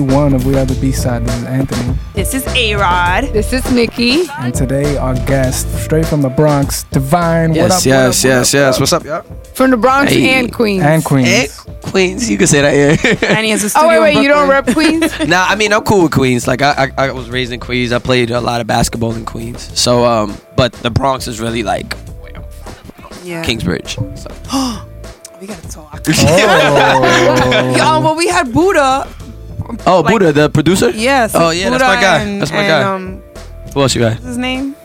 41 of We Are the B-Side. This is Anthony. This is A Rod. This is Nikki. And today our guest, straight from the Bronx, Divine. what Yes, up, yes, what up, yes, yes. What's up, y'all? From the Bronx Hey. and Queens. And Queens. Hey, Queens. You can say that, yeah. And he has a studio. oh, wait, wait. You don't Brooklyn. rep Queens? nah, I mean, I'm cool with Queens. Like, I, I, I was raised in Queens. I played a lot of basketball in Queens. So, um, but the Bronx is really like where I'm from, Yeah. Kingsbridge. So. We gotta talk. Oh. Yo, well, we had Buda. Oh, Like- Buda, the producer. Yes. Oh, yeah, that's my guy. And, That's my and, guy. Um, Who else you got? what's his name?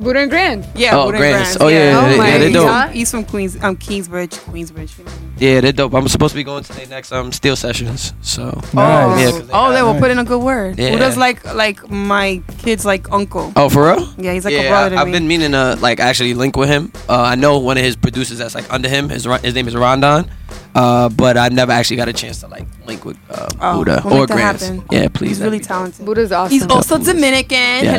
Buda and Grand. Yeah. Oh, Buda Grandz. and Oh, yeah, Grandz. yeah, yeah, they he's dope. From, he's from Queens. Um, Kingsbridge. Queensbridge. You know. Yeah, they're dope. I'm supposed to be going to their next um steel sessions. So Nice. Oh, Yeah, 'cause they oh, they got- will put in a good word. Yeah. Buda's like like my kid's like uncle. Oh, for real? Yeah, he's like a yeah, brother to I, have me. been meaning to like actually link with him. Uh, I know one of his producers that's like under him. His his name is Rondon. Uh, but I never actually got a chance to like link with uh, Oh, Buda we'll or make Grandz. happen. Yeah, please. he's really be dope. talented. Buda's awesome. He's also Buda's- Dominican. Yeah.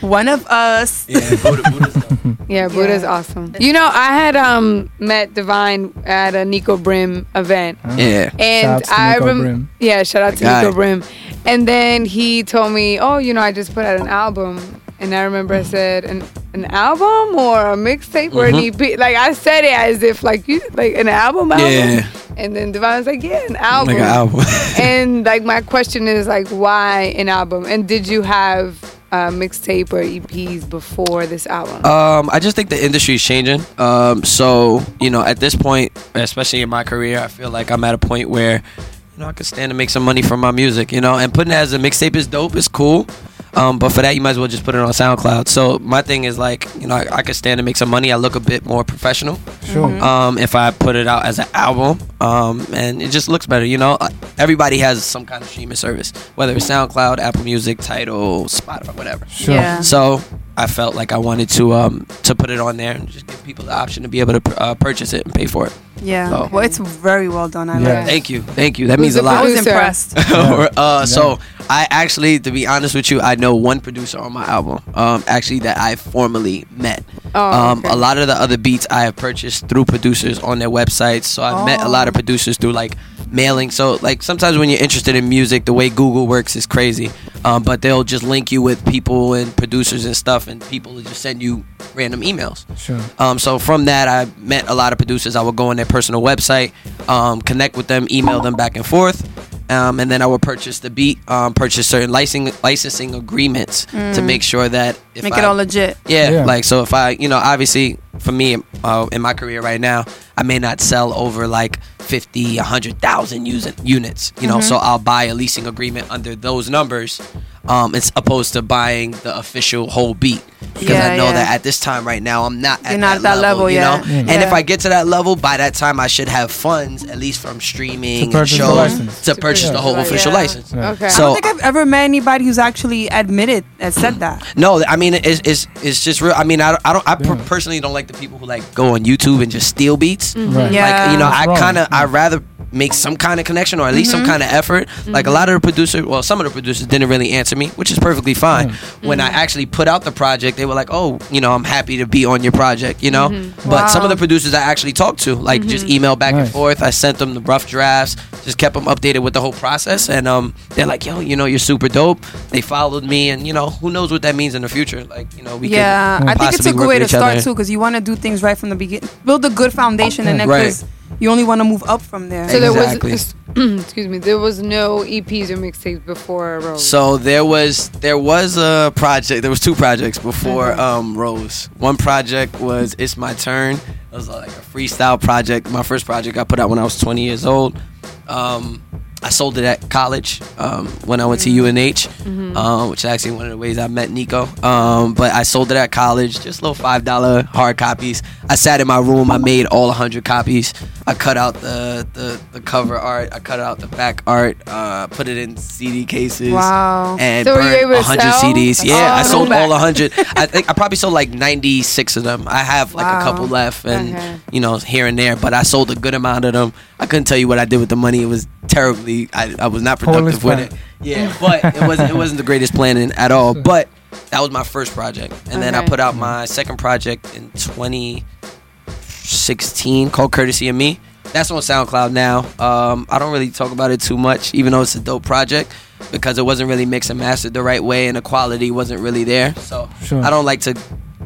Hello. One of us. Yeah, Buda, Buda's dope. yeah, Buda's Yeah. awesome. You know, I had um met Divine at a Nico Brim event. Yeah. And Shouts I Nico rem- Brim. Yeah, shout out to Guy. Nico Brim. And then he told me, "Oh, you know, I just put out an album." And I remember I said, "An an album or a mixtape or an Mhm. EP?" Like I said it as if like you like an album album. Yeah. And then Divine was like, "Yeah, an album." Like an album. and like my question is like, why an album? And did you have a mixtape or EPs before this album? Um, I just think the industry is changing. Um, so you know, at this point, especially in my career, I feel like I'm at a point where you know I could stand to make some money from my music. You know, and putting it as a mixtape is dope. It's cool. Um, but for that, you might as well just put it on SoundCloud. So my thing is like, you know, I, I could stand to make some money. I look a bit more professional Sure. um, if I put it out as an album, um, and it just looks better. You know, Uh, everybody has some kind of streaming service, whether it's SoundCloud, Apple Music, Tidal, Spotify, whatever. Sure. Yeah. So I felt like I wanted to um to put it on there and just give people the option to be able to uh, purchase it and pay for it. Yeah. Oh. Well, it's very well done. I Yeah. like. Thank you, thank you. That Who's means a the I was Producer. impressed. uh, So I actually, to be honest with you, I know one producer on my album. Um, actually that I formally met. Oh, um, okay. a lot of the other beats I have purchased through producers on their websites. So I've met a lot of producers through like mailing. So like sometimes when you're interested in music, the way Google works is crazy. Um, but they'll just link you with people and producers and stuff, and people will just send you random emails. Sure. Um, so from that, I met a lot of producers. I would go on their personal website, um, connect with them, email them back and forth, um, and then I would purchase the beat, um, purchase certain licensing licensing agreements to make sure that if Mm. Make I, it all legit. yeah, Yeah. like so if I, you know, obviously for me uh, in my career right now, I may not sell over like 50, 100,000 using units, you know, Mm-hmm. so I'll buy a leasing agreement under those numbers. Um, it's opposed to buying the official whole beat because Yeah, I know yeah. that at this time right now I'm not at You're not that, at that level you yet. know. Yeah. And Yeah. if I get to that level, by that time I should have funds at least from streaming To and purchase the shows license. to purchase the whole official Yeah. license. Yeah. okay. I don't think I've ever met anybody who's actually admitted and said that. No, I mean it's it's, it's just real. I mean I, I don't I Yeah. personally don't like the people who like go on YouTube and just steal beats. Mm-hmm. Right. Yeah. Like you know, That's I kind of I rather make some kind of connection or at least some mm-hmm. kind of effort. Like a mm-hmm. lot of the producers, well, some of the producers didn't really answer me, which is perfectly fine. Mm. When I mm-hmm. actually put out the project, they were like, "Oh, you know, I'm happy to be on your project," you know. But some of the producers I actually talked to, like just email back and forth. I sent them the rough drafts, just kept them updated with the whole process, and um, they're like, "Yo, you know, you're super dope." They followed me, and you know, who knows what that means in the future? Like, you know, we could yeah, I think it's a good way to start other. too, because you want to do things right from the beginning, build a good foundation, and then Right. Because you only want to move up from there. so there Exactly. was excuse me, there was no EPs or mixtapes before Rose. So there was there was a project. There was two projects before um, Rose. One project was "It's My Turn." It was like a freestyle project. My first project I put out when I was 20 years old. Um, I sold it at college um, when I went to UNH, um, which is actually one of the ways I met Nico. Um, but I sold it at college, just little five dollar hard copies. I sat in my room. I made all hundred copies. I cut out the, the the cover art. I cut out the back art. Uh, put it in CD cases. Wow. And So burned hundred? CDs. Yeah, I sold all hundred. I think I probably sold like ninety six of them. I have like Wow. a couple left, and Okay. you know here and there. But I sold a good amount of them. I couldn't tell you what I did with the money. It was terribly. I, I was not Poorly productive with spent. it. Yeah, but it wasn't. It wasn't the greatest planning at all. But that was my first project, and then I Okay. put out my second project in 2016 called "Courtesy of Me." That's on SoundCloud now. Um, I don't really talk about it too much, even though it's a dope project, because it wasn't really mixed and mastered the right way, and the quality wasn't really there. So Sure. I don't like to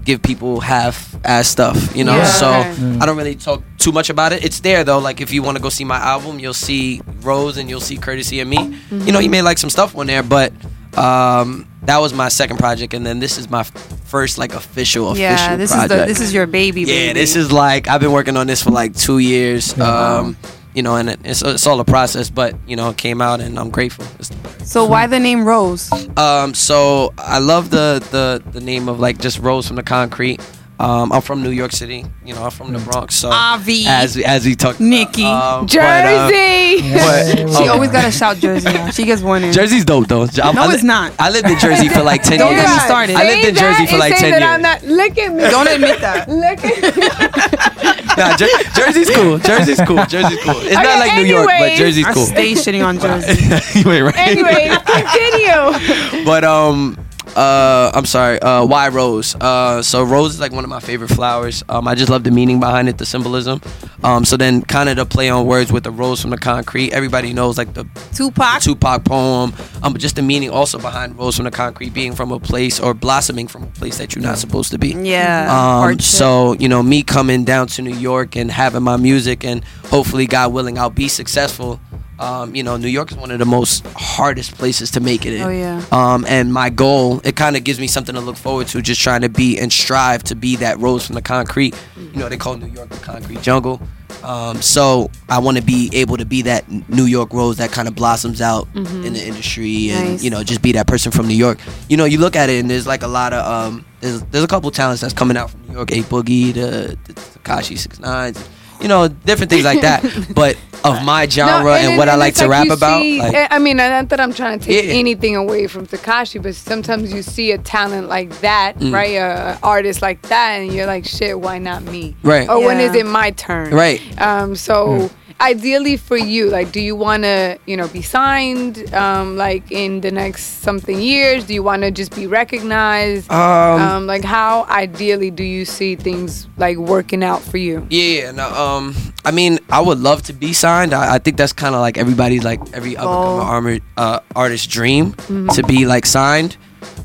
give people half-ass stuff, you know. Yeah. So Mm. I don't really talk too much about it. It's there though. Like if you want to go see my album, you'll see Rose and you'll see Courtesy of Me. You know, you may like some stuff on there, but um, that was my second project, and then this is my f- first like official official Yeah, this project. is the this is your baby. yeah, baby. this is like I've been working on this for like two years. Yeah. Um, you know, and it's it's all a process, but you know, it came out, and I'm grateful. So why the name Rose? um, so I love the the the name of like just Rose from the Concrete. Um, I'm from New York City. You know, I'm from the Bronx. So Avi. as as we talked, Nikki. um, but, uh, Jersey. but- She oh, always gotta shout Jersey. Now. She gets one in. Jersey's dope though. I, No, I li- it's not. I lived in Jersey for like ten Don't years. get me started. I lived in Jersey for like say ten that I'm years. not. Look at me. Don't admit that. Look at Nah, Jer- Jersey's cool. Jersey's cool. Jersey's cool. It's not Okay, like New York, but anyways. Jersey's I cool. stay shitting on Jersey. you ain't right. Anyway, continue. but um uh I'm sorry, uh why rose? Uh so rose is like one of my favorite flowers. Um I just love the meaning behind it, the symbolism. Um so then kind of the play on words with the rose from the concrete. Everybody knows like the Tupac. Tupac poem. Um but just the meaning also behind rose from the concrete being from a place or blossoming from a place that you're not supposed to be. Yeah. Um, so you know, me coming down to New York and having my music, and hopefully, God willing, I'll be successful. Um, you know, New York is one of the most hardest places to make it in. Oh, yeah. Um, and my goal, it kind of gives me something to look forward to, just trying to be and strive to be that rose from the concrete. You know, they call New York the concrete jungle. Um, so I want to be able to be that New York rose that kind of blossoms out in the industry, and Nice. you know, just be that person from New York. You know, you look at it, and there's like a lot of um, there's there's a couple talents that's coming out from New York, A Boogie, the, the Tekashi Six Nines, you know, different things like that. but of my genre No, and, it- what I like it's to rap you about, see- like, I mean, not that I'm trying to take Yeah. anything away from Tekashi, but sometimes you see a talent like that, Mm. right? A artist like that, and you're like, shit, why not me? Right. Or when Yeah. is it my turn? Right. Um. So. Ideally for you, like, do you want to, you know, be signed, um, like in the next something years? Do you want to just be recognized? um, um, like, how ideally do you see things like working out for you? Yeah, no, um, I mean, I would love to be signed. I, I think that's kind of like everybody's like every other Goal. armored uh, artist dream to be like signed.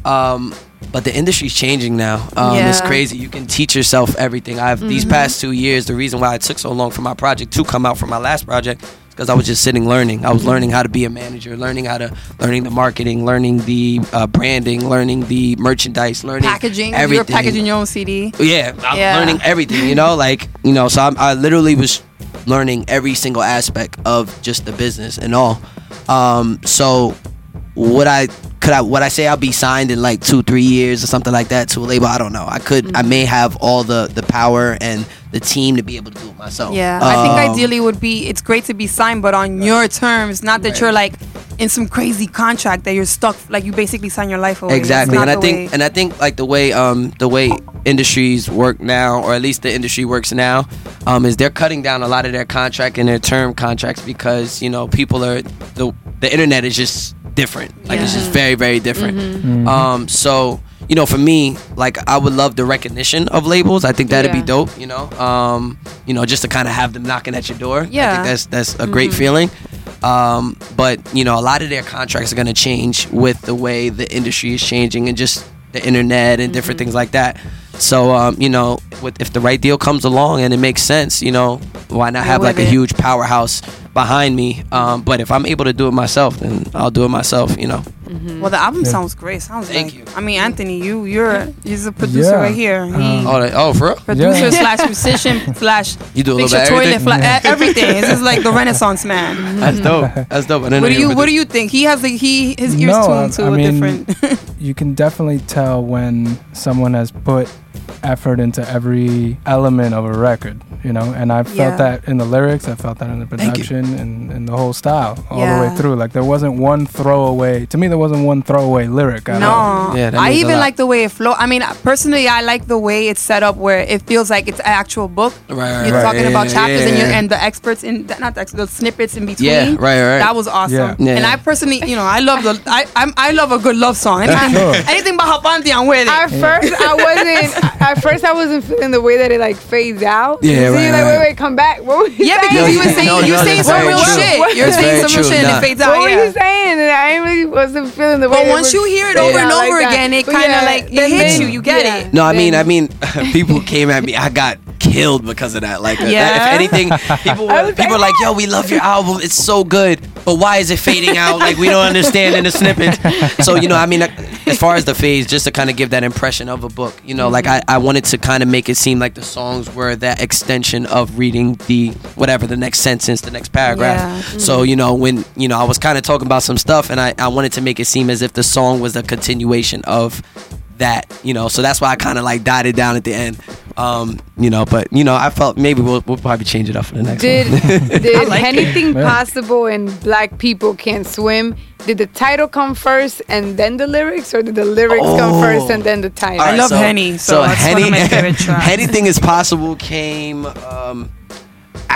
Um, but the industry's changing now. Um, It's crazy. You can teach yourself everything. I've these past two years. The reason why it took so long for my project to come out from my last project is because I was just sitting learning. I was learning how to be a manager, learning how to learning the marketing, learning the uh, branding, learning the merchandise, learning packaging. everything. You're packaging your own CD. Yeah, I'm Yeah. learning everything. You know, like you know, so I'm, I literally was learning every single aspect of just the business and all. Um, so would I could I would I say I'll be signed in like two three years or something like that to a label? I don't know. I could. Mm-hmm. I may have all the the power and the team to be able to do it myself. Yeah, I think Um, ideally would be it's great to be signed, but on your terms, not that Right. you're like in some crazy contract that you're stuck. Like you basically sign your life away. Exactly, and I think way. and I think like the way um the way industries work now, or at least the industry works now, um, is they're cutting down a lot of their contract and their term contracts because you know people are the the internet is just different. Like it's just very very different. Mm-hmm. Um, so you know, for me, like I would love the recognition of labels. I think that'd Yeah. be dope. You know, um, you know, just to kind of have them knocking at your door. I Yeah. think that's that's a great feeling. Um, but you know, a lot of their contracts are going to change with the way the industry is changing and just the internet and different things like that. So, um, you know, with, if the right deal comes along and it makes sense, you know, why not have like a huge powerhouse behind me? Um, but if I'm able to do it myself, then I'll do it myself. You know. Well, the album sounds great. Sounds Thank like. you. I mean, Anthony, you you're he's a producer Yeah. right here. He, Um, Oh, like, oh, for real? producer Yeah. slash musician slash You do a fix little bit toilet, everything. fla- uh, everything. This is like the Renaissance man. That's dope. That's dope. What do you were What do you think? He has like he his ears No, tuned to I a mean- different. you can definitely tell when someone has put effort into every element of a record, you know. And I felt Yeah. that in the lyrics, I felt that in the production, and, and the whole style all the way through. Like there wasn't one throwaway. To me, there wasn't one throwaway lyric. at all. No, Yeah, I even like the way it flow. I mean, personally, I like the way it's set up, where it feels like it's an actual book. Right, right, You're right. talking Yeah, about yeah, chapters and yeah. you and the experts in not the, ex- the snippets in between. Yeah, right, right. That was awesome. Yeah. Yeah. And I personally, you know, I love the I I'm, I love a good love song. Anything, Sure. anything by Hapante, I'm with it. At first, I wasn't. At first, I wasn't feeling the way that it like fades out. Yeah, so right, you're like, right. wait, wait, come back. What were you yeah, saying? because you you- were saying no, you're no, saying some real true. shit. You're That's saying very some real true. shit and Nah. it fades What out. were Yeah. you saying? And I really wasn't feeling the way. But it once was you hear it over and out like over that. again, it kinda yeah, like- it hits you, you get yeah, it. No, I mean, I mean, people came at me. I got killed because of that. Like, uh, Yeah. if anything, people were people were like, "Yo, we love your album. It's so good, but why is it fading out? Like, we don't understand in the snippets." So, you know, I mean, as far as the phase, just to kind of give that impression of a book, you know, like I, I wanted to kind of make it seem like the songs were that extension of reading the whatever the next sentence, the next paragraph. Yeah. Mm-hmm. So, you know, when you know, I was kind of talking about some stuff, and I, I wanted to make it seem as if the song was a continuation of that, you know. So that's why I kind of like dotted down at the end, um, you know. But you know, I felt maybe we'll, we'll probably change it up for the next Did one. did like anything Yeah. possible in Black People Can't Swim? Did the title come first and then the lyrics, or did the lyrics come Oh. first and then the title? All I love Henny, so that's one of my favorite. Anything is possible came. Um,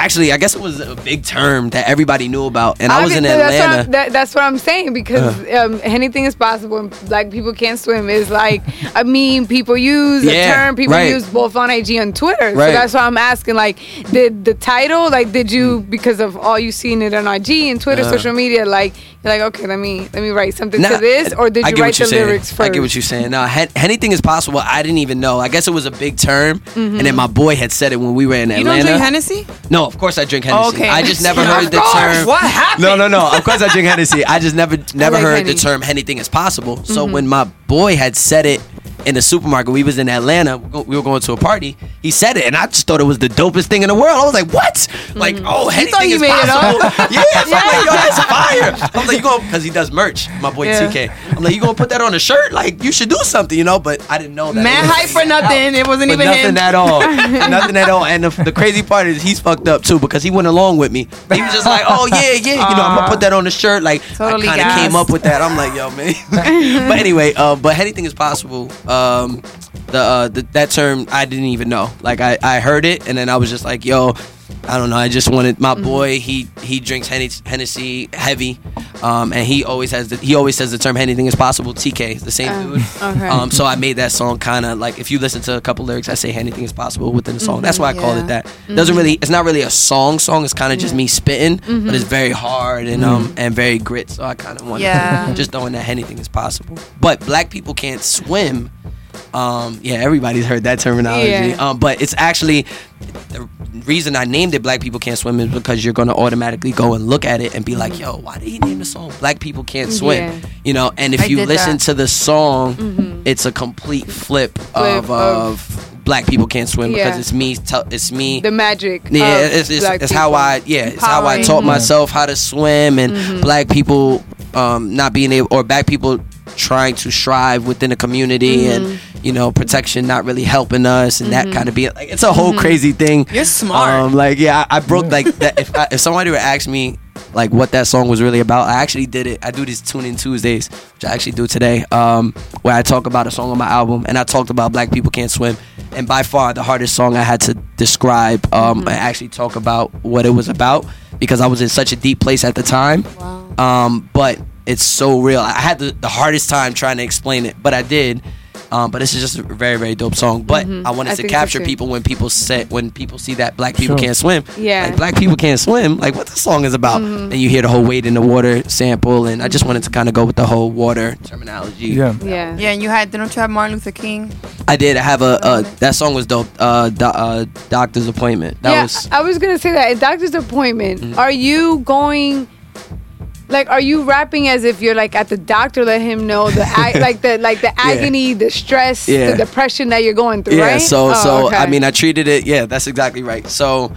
actually, I guess it was a big term that everybody knew about, and I, was in That's what, Atlanta. That, that's what I'm saying because um, anything is possible and black people can't swim is like a meme people use, Yeah, a term people right. use both on IG and Twitter. Right. So that's why I'm asking like, did the title, like, did you, because of all you seen it on IG and Twitter, Uh. social media, like, like, okay, let me let me write something Nah, to this, or did you write the saying. lyrics first? I get what you're saying. No, anything is possible. I didn't even know. I guess it was a big term, and then my boy had said it when we were in You don't drink Hennessy? No, of course I drink Hennessy. Okay. I just never heard the term. What happened? No, no, no. Of course I drink Hennessy. I just never never like heard Henny. the term anything is possible. Mm-hmm. So when my boy had said it in the supermarket, we was in Atlanta. we were going to a party. He said it, and I just thought it was the dopest thing in the world. I was like, "What? Like, oh, anything Mm-hmm. thought you is made it possible." up? yeah, I'm like, "Yo, that's fire." I was like, "You going?" Because he does merch. My boy Yeah. TK. I'm like, "You gonna put that on a shirt? Like, you should do something, you know?" But I didn't know that. Man hype for nothing. It wasn't even nothing him. at all. nothing at all. And the, the crazy part is he's fucked up too because he went along with me. He was just like, oh yeah, yeah, you know, I'm gonna put that on the shirt. Like Totally I kind of came up with that. I'm like, yo, man. but anyway, uh, but anything is possible. Um, the, uh, the that term I didn't even know. Like I, I heard it and then I was just like, yo. I don't know. I just wanted my boy. He he drinks Hennessy heavy, um, and he always has the he always says the term anything is possible. TK, the same Um, dude. okay. Um, so I made that song kind of like if you listen to a couple lyrics, I say anything is possible within the song. That's why I call Yeah. it that. It doesn't really. It's not really a song. Song. It's kind of just me spitting, but it's very hard and um and very grit. So I kind of want Yeah. just knowing that anything is possible. But black people can't swim. Um, yeah, everybody's heard that terminology. Yeah. Um, but it's actually the reason I named it "Black People Can't Swim" is because you're gonna automatically go and look at it and be like, "Yo, why did he name the song Black People Can't Swim?" Yeah. You know, and if I you listen that. to the song, it's a complete flip, of, of- of Black People Can't Swim Yeah. because it's me. Tell, it's me. the magic. Yeah, of it's, it's, black it's how. I yeah, it's how I Empowering. taught Mhm. myself how to swim and Mm-hmm. black people um, not being able or black people trying to strive within the community Mm-hmm. and you know protection not really helping us and that kind of be like it's a whole crazy thing. You're smart. Um, like yeah, I, I broke like that. If I, if somebody would ask me like what that song was really about, I actually did it. I do these tune in Tuesdays, which I actually do today, um, where I talk about a song on my album, and I talked about Black people can't swim, and by far the hardest song I had to describe um, and actually talk about what it was about because I was in such a deep place at the time. Um, but it's so real. I had the, the hardest time trying to explain it, but I did. Um, but this is just a very very dope song. But I wanted I to think so capture people when people say when people see that black people Sure. can't swim. Yeah. like black people can't swim. Like what the song is about, Mm-hmm. and you hear the whole weight in the water sample, and I just wanted to kind of go with the whole water terminology. Yeah. Yeah. Yeah, and you had didn't you have Martin Luther King? I did. I have a uh, that song was dope. Uh, do, uh, doctor's appointment. That yeah, was. I was gonna say that. Doctor's appointment, Mm-hmm. are you going Like, are you rapping as if you're like at the doctor, let him know the ag- like the like the agony, the stress, Yeah. the depression that you're going through, Yeah, right? so Oh, so okay. I mean I treated it. Yeah, that's exactly right. So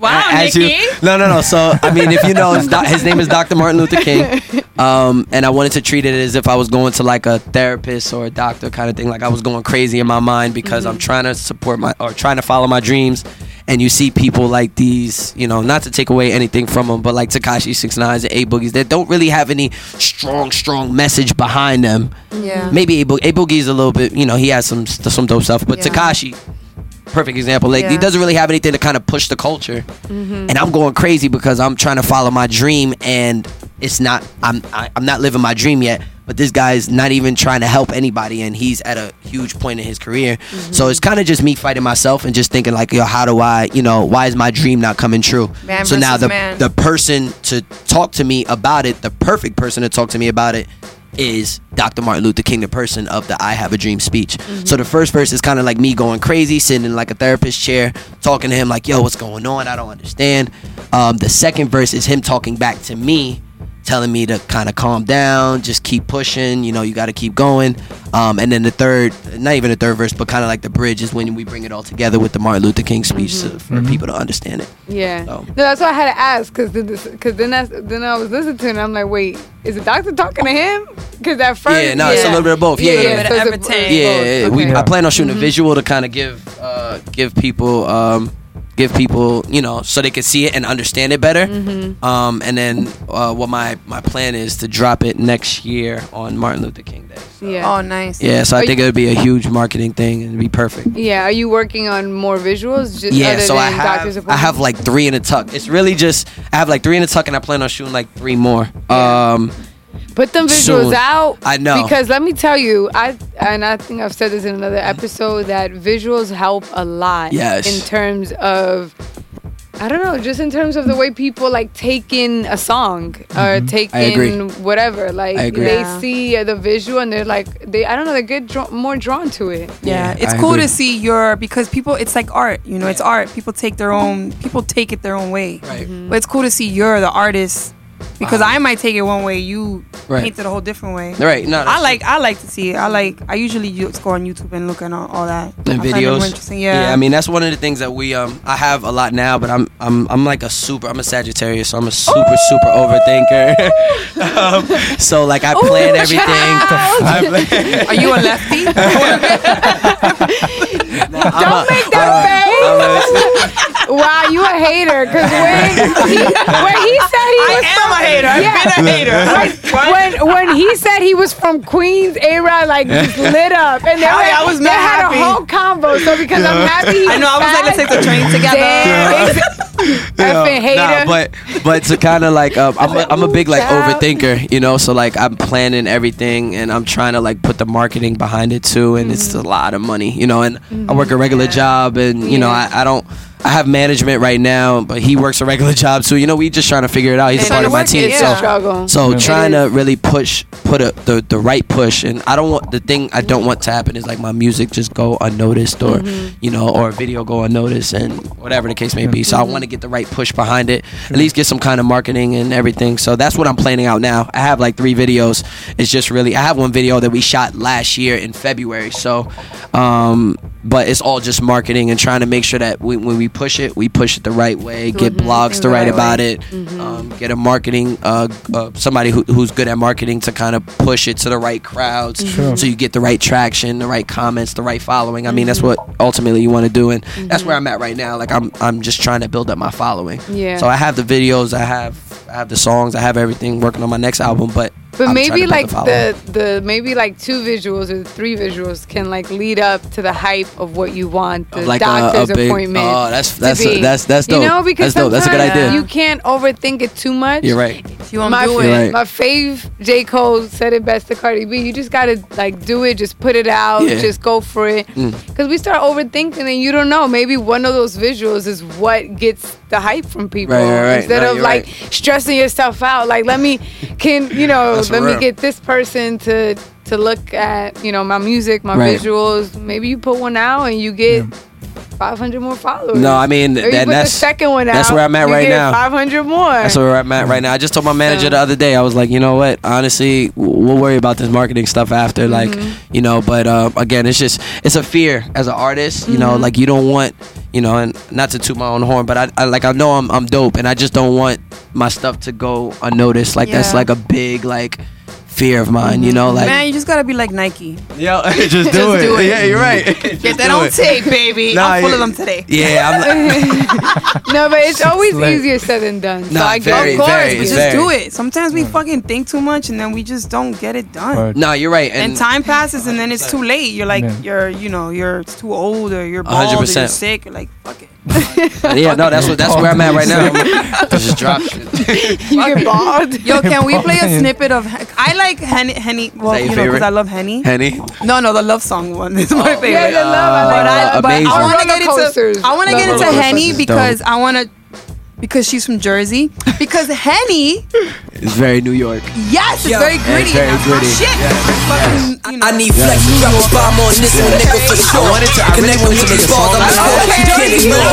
Wow, as you- no, no, no. So I mean, if you know, doc- his name is Dr. Martin Luther King, um, and I wanted to treat it as if I was going to like a therapist or a doctor kind of thing. Like I was going crazy in my mind because I'm trying to support my or trying to follow my dreams. And you see people like these, you know, not to take away anything from them, but like Tekashi Six Nines and A Boogies that don't really have any strong, strong message behind them. Yeah. Maybe A, Bo- a Boogie's a little bit, you know, he has some some dope stuff, but Yeah. Tekashi, perfect example. Like he doesn't really have anything to kind of push the culture, mm-hmm. and I'm going crazy because I'm trying to follow my dream, and it's not. I'm I, I'm not living my dream yet. But this guy's not even trying to help anybody, and he's at a huge point in his career. Mm-hmm. So it's kind of just me fighting myself and just thinking like, yo, how do I, you know, why is my dream not coming true? Man so now the man. the person to talk to me about it, the perfect person to talk to me about it is Dr. Martin Luther King, the person of the I Have a Dream speech. So the first verse is kind of like me going crazy, sitting in like a therapist chair, talking to him like, yo, what's going on? I don't understand. Um, the second verse is him talking back to me, telling me to kind of calm down, just keep pushing, you know, you got to keep going. Um, and then the third, not even the third verse, but kind of like the bridge is when we bring it all together with the Martin Luther King speech to, for people to understand it. Yeah. So- No, that's why I had to ask because because then I, then I was listening to it and I'm like, wait, is the doctor talking to him? Because at first, Yeah, no, it's a little bit of both. Yeah, yeah, yeah. so it's a- Everything. it's yeah, both. we, Okay. I plan on shooting Mm-hmm. a visual to kind of give uh, give people um, give people you know so they can see it and understand it better. Mm-hmm. Um, and then uh, what my my plan is to drop it next year on Martin Luther King Day. yeah. Oh, nice. Yeah, so I Are think it would be a huge marketing thing and it'd be perfect. Yeah, are you working on more visuals? Just Yeah, other so I than doctor's have I have like three in a tuck. It's really just I have like three in a tuck and I plan on shooting like three more. Um, Put them visuals soon. out. I know. because let me tell you, I and I think I've said this in another episode that visuals help a lot. Yes. In terms of. I don't know, just in terms of the way people like take in a song or take Mm-hmm. I agree. in whatever. Like I agree. they Yeah. see uh, the visual and they're like, they I don't know, they get draw- more drawn to it. Yeah, Yeah, it's I cool agree. to see your because people. It's like art, you know. It's art. People take their own. People take it their own way. Right. But it's cool to see you're the artist because Wow. I might take it one way, you Right. paint it a whole different way. right. No, I like I like to see it. I like I usually just go on YouTube and look at all, all that. and I find it more videos. interesting. Yeah. I mean that's one of the things that we um I have a lot now, but I'm I'm I'm like a super I'm a Sagittarius, so I'm a super super overthinker. um, so like I plan everything. I plan- Are you a lefty? Don't make that face. Wow, you a hater. Because when he, when he said he was I am from, a hater. I've been a hater. when when he said he was from Queens, A Rod like just lit up, and they, were, I was they had happy. a whole combo. So because I'm happy, I know. I was like, let's take the train together. Damn, effing hater. Nah, but but to kind of like um, I'm a, I'm a big like Child. overthinker, you know. So like I'm planning everything and I'm trying to like put the marketing behind it too, and it's a lot of money, you know. And I work a regular job, and you know I, I don't. I have management right now, but he works a regular job, so you know we just trying to figure it out. He's a And part of my team, so struggle. so trying to really push, put a, the the right push, and I don't want the thing I don't want to happen is like my music just go unnoticed, or Mm-hmm. you know, or a video go unnoticed, and whatever the case may be. So I Mm-hmm. want to get the right push behind it, at least get some kind of marketing and everything. So that's what I'm planning out now. I have like three videos. It's just really I have one video that we shot last year in February. So, um, but it's all just marketing and trying to make sure that we, when we push it, we push it the right way. Get blogs to write right about way. it. Um, get a marketing uh, uh, somebody who, who's good at marketing to kind of push it to the right crowds, Sure. so you get the right traction, the right comments, the right following. I mean, that's what ultimately you want to do, and that's where I'm at right now. Like I'm I'm just trying to build up my following. Yeah. So I have the videos, I have I have the songs, I have everything working on my next album, but But I'm maybe like the the the maybe like two visuals or three visuals can like lead up to the hype of what you want the like doctor's a big- appointment. oh, that's- to that's- be. that's- that's dope. You know, because That's dope. That's a good sometimes idea. You can't overthink it too much. You're right. If you want My, to do it, right. my fave J Cole said it best to Cardi B. You just gotta like do it, just put it out, Yeah. just go for it. Mm. Because we start overthinking and you don't know. Maybe one of those visuals is what gets the hype from people Right, right, right. instead No, of like right. stressing yourself out. Like let me can you know Let me get this person to to look at you know my music, my Right. visuals. Maybe you put one out and you get 500 more followers. No, I mean Or you that, put that's the second one out. that's where I'm at right now. 500 more. That's where I'm at right now. I just told my manager So- the other day. I was like, you know what? Honestly, we'll worry about this marketing stuff after. Like, Mm-hmm. you know. But uh, again, it's just it's a fear as an artist. You Mm-hmm. know, like you don't want, you know, and not to toot my own horn, but I, I like I know I'm I'm dope, and I just don't want my stuff to go unnoticed. Like that's like a big like fear of mine. You know, like Man, you just gotta be like Nike. yo, just Just do it. Yeah, you're right. Get that on tape, baby. Nah, I'm full yeah. of them today. Yeah, I'm like, no, but it's always lit. easier said than done. so Nah, I get very, of course, very, but just very. do it. Sometimes we fucking think too much and then we just don't get it done. Word. no, you're right. And, And, time passes and then it's too late. You're like, Yeah. you're, you know, you're too old or you're bald 100%. you're sick. You're like, fuck it. Yeah, no, that's what that's where I'm at right now. just drop shit. you get bald. Yo, can we play a snippet of? I like Henny. Henny well, that your you know, because? I love Henny. Henny. No, no, the love song one is my oh. favorite. Yeah, the love. I like but I, Amazing. Want to Roller get into coasters. I want to Love get into Henny because I want to because she's from Jersey. Because Henny, It's very New York. yes, it's Yeah. very gritty. very and that's my gritty. shit. Fucking, you know. I need flex to drop a bomb on this one, nigga, for sure. I wanted to- I Connect wanted with to make these balls, I'm out a of star that you can't ignore.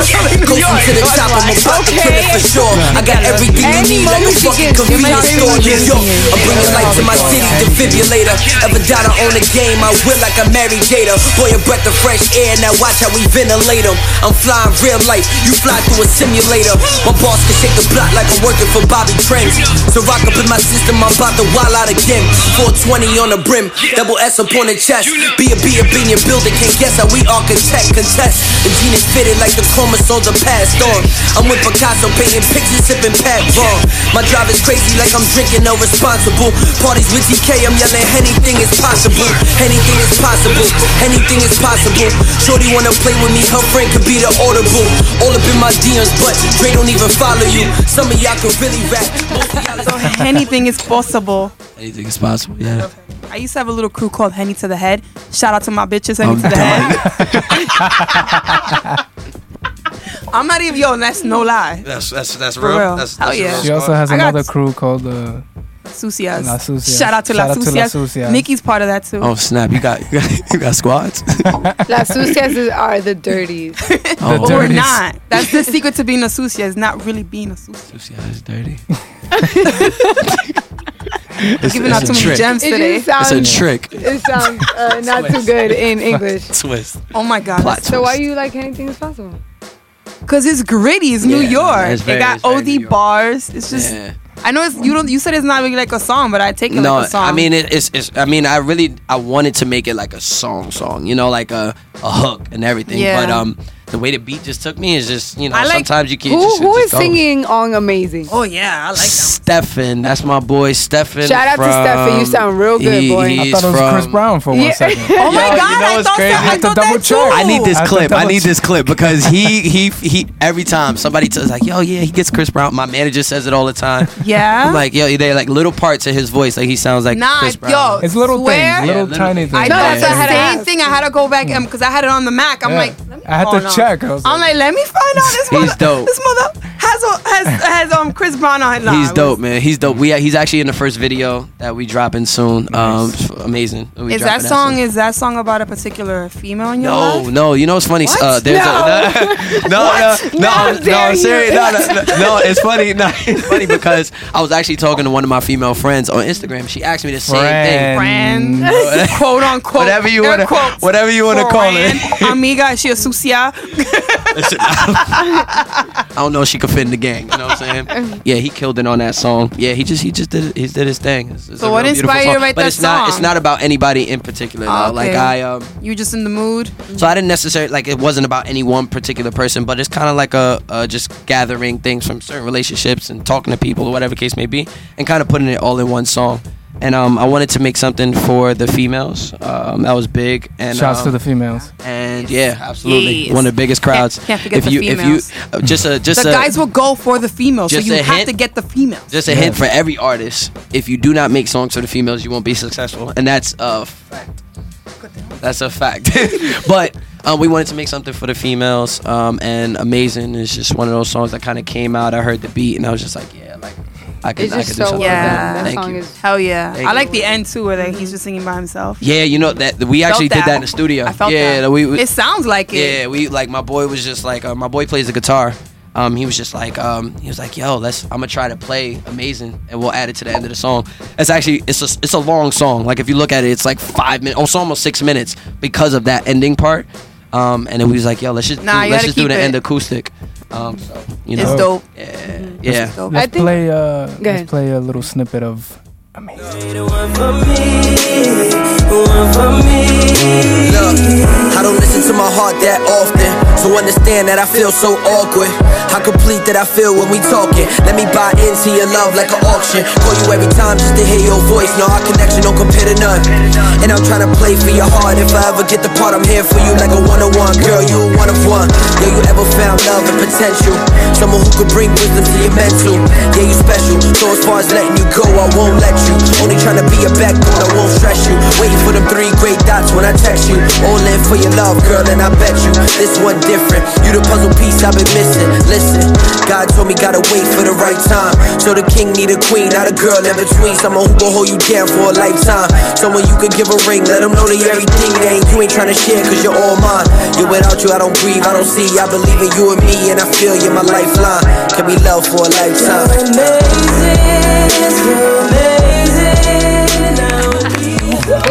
Coasting to the top, I'm about to kill it for sure. I got everything you need, like a moment you fucking get- you convenience might store. be New York, I'm bringing life to my city, defibrillator. Ever doubt I own the game, I will like a Mary Jada. Boy, a breath of fresh air, now watch how we ventilate 'em. I'm flying real life, you fly through a simulator. My boss can shake the block like I'm working for Bobby Trends. So rock up in my system, I'm about to wild out again. 420 on the brim, double S up on the chest. Be a be a be in your building, can't guess how we architect contest. The genius fitted like the chromosomes are passed on. I'm with Picasso painting pictures, sipping Pat Ron. My drive is crazy like I'm drinking no responsible. Parties with TK, I'm yelling anything is possible. Anything is possible. Anything is possible. Shorty wanna play with me, her friend could be the audible. All up in my DMs, but Dre don't even follow you. Some of y'all can really rap. Most of y'all is So anything is possible. Anything is possible. Yeah. I used to have a little crew called Henny to the Head. Shout out to my bitches, Henny I'm to the Head. I'm not even yo. That's no lie. That's that's that's For real. That's, Hell that's a yeah. real She also has I got- another crew called uh, Sucias. La Sucias. Shout out to Shout La out to La Sucias. Sucias. Nikki's part of that too. Oh snap! You got you got, you got squads. Las sucias is- are the dirties. oh, But we're dirties. not. That's the secret to being a sucia. Is not really being a sucia. Yeah, it's dirty. We're giving out it's too a many trick. gems It today. just sounds, It's a trick. it sounds uh, not too good in English. Twist. Oh my god. Plot So why you like anything is possible? Because it's gritty. It's New Yeah, no, York. it's very- it got it's very OD York. bars. It's just. Yeah. I know it's you don't. You said it's not really like a song, but I take it No, like a song. I mean it, it's it's. I mean I really I wanted to make it like a song song. You know, like a a hook and everything. Yeah. But um, the way the beat just took me is just you know like- sometimes you can't. Who just, who just is goes. singing on Amazing? Oh yeah, I like that. Stefan, that's my boy Stefan. Shout out to from- Stefan, you sound real good, he- boy. I I he's thought it was from- Chris Brown for one Yeah. second. Oh my Yo, you god, know I what's thought crazy? that. I I thought that too. I need this I clip. I need this clip because he he he every time somebody tells like, yo, yeah, he gets Chris Brown. My manager says it all the time. Yeah. I'm like, yo, they're like little parts of his voice, like he sounds like Nah, Chris Brown. yo, It's little Swear? things, little Yeah, tiny literally. things. I No, thought that's the same thing. I had to go back because I had it on the Mac. I'm Yeah. like, let me, I had to on. check. I was I'm like, like, let me find out this He's mother. dope. This mother has a, has has um Chris Brown on. Nah, He's dope, was- man. He's dope. We he's actually in the first video that we dropping soon. Um, it's amazing. We Is dropping that song? soon. Is that song about a particular female in your No, life? no. You know what's funny? What? Uh, there's No. a no, no, no, no, How no, serious. No, no, no, no, It's funny. No, it's funny because I was actually talking to one of my female friends on Instagram. She asked me the same thing. Friend, quote unquote. Whatever you wanna- quotes, whatever you wanna call friend, Amiga, is she a sucia? I don't know if she could fit in the gang. You know what I'm saying? yeah, he killed it on that song. Yeah, he just he just did he did his thing. It's, it's So what inspired you to song. write but that it's not it's not about anybody in particular. Though. Oh, Like. I um You just in the mood? so I didn't necessarily like it wasn't about any one particular person, but it's kind of like a, a just gathering things from certain relationships and talking to people or whatever case may be, and kind of putting it all in one song. And um, I wanted to make something for the females. Um, that was big. And Shouts um, to the females. and yeah, absolutely Yes. one of the biggest crowds. can't forget if the you females. if you uh, just a just the a guys will go for the females, so you a have hint. to get the females. just a hint for every artist: if you do not make songs for the females, you won't be successful, and that's a fact. That's a fact. but um, we wanted to make something for the females, um, and "Amazing" is just one of those songs that kind of came out. I heard the beat, and I was just like, yeah, like I could, It's I just could do so something well like done. that. That Thank song you. is Hell yeah. Thank I you. like the end too, where like, he's just singing by himself. Yeah, you know that we actually Felt did that in the studio. I felt yeah, that. we, we it sounds like it. yeah, we like my boy was just like uh, my boy plays the guitar. Um, he was just like um, he was like, yo, let's I'm gonna try to play amazing, and we'll add it to the end of the song. It's actually it's a it's a long song. Like if you look at it, it's like five minutes, also almost six minutes because of that ending part. Um, and then we was like, yo, let's just Nah, do, let's just do the it. end acoustic. Um, so you know, It's dope. yeah, yeah. Dope. I Let's think- play. Uh, ahead. let's play a little snippet of. Amazing. Look, I don't listen to my heart that often, so understand that I feel so awkward. How complete that I feel when we talking. Let me buy into your love like an auction. Call you every time just to hear your voice. No, our connection don't compare to none. And I'm trying to play for your heart. If I ever get the part, I'm here for you like a one on one. Girl, you a one of one. Yeah, you ever found love and potential? Someone who could bring wisdom to your mental. Yeah, you special. So as far as letting you go, I won't let you. Only trying to be a backbone, I won't stress you. Waiting for them three great dots when I text you. All in for your love, girl, and I bet you this one different. You the puzzle piece I've been missing. Listen, God told me gotta wait for the right time. So the king need a queen, not a girl in between. Someone who gon' hold you down for a lifetime. Someone you can give a ring, let them know that everything. They ain't you ain't trying to share, cause you're all mine. You without you, I don't breathe, I don't see. I believe in you and me, and I feel you're my lifeline. Can we love for a lifetime?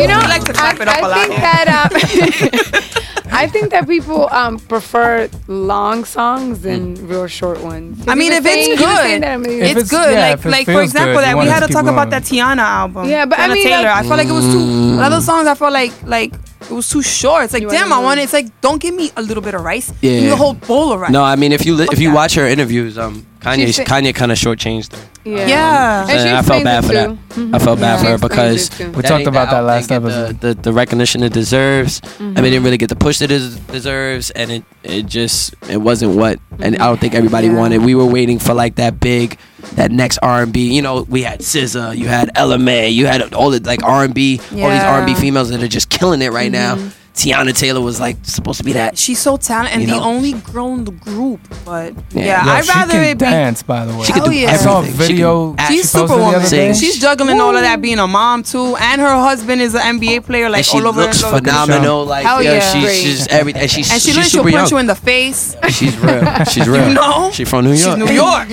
You know, We like to clap I, it up I a lot think that um, I think that people um, prefer long songs than Mm. real short ones. I mean, if were it's saying- you were saying good, that a million- If it's, it's- good. yeah, like, if it like for example, good, that we had to to keep talk about going. that Teyana album. Yeah, but I Teyana mean, Taylor. like- I felt like it was too. A lot of songs, I felt like like it was too short. It's like, You damn, I want it. It's like, don't give me a little bit of rice. Give me Yeah. the whole bowl of rice. No, I mean if you li- if you that. watch her interviews, um, Kanye She Kanye kind of shortchanged her. Yeah. Yeah. And she And I felt explains bad it for that. too. I felt bad She for her explains because it too. We talked ain't- about that album last didn't get episode. The, the, the recognition it deserves. I Mm-hmm. mean, it didn't really get the push that it deserves, and it it just it wasn't what, and Mm-hmm. I don't think everybody Yeah. wanted. We were waiting for like that big, that next R and B. You know, we had SZA, you had Ella Mai, you had all the like R and B, all these Yeah. R and B females that are just killing it right Mm-hmm. now. Teyana Taylor was like supposed to be that. She's so talented and You the only girl in the group. But Yeah. yeah, Yo, I'd she rather can it be. dance, by the way. She can do yeah. I saw a everything. She can video. she She's posted the other superwoman. She's juggling all of that, being a mom too, and her husband is an NBA player, like and she all over. looks all over phenomenal. Like Hell yeah, yeah. she's Great. she's everything. And she's And she she's literally she'll punch young. you in the face. She's real. She's real. You know? She from New York. She's New York.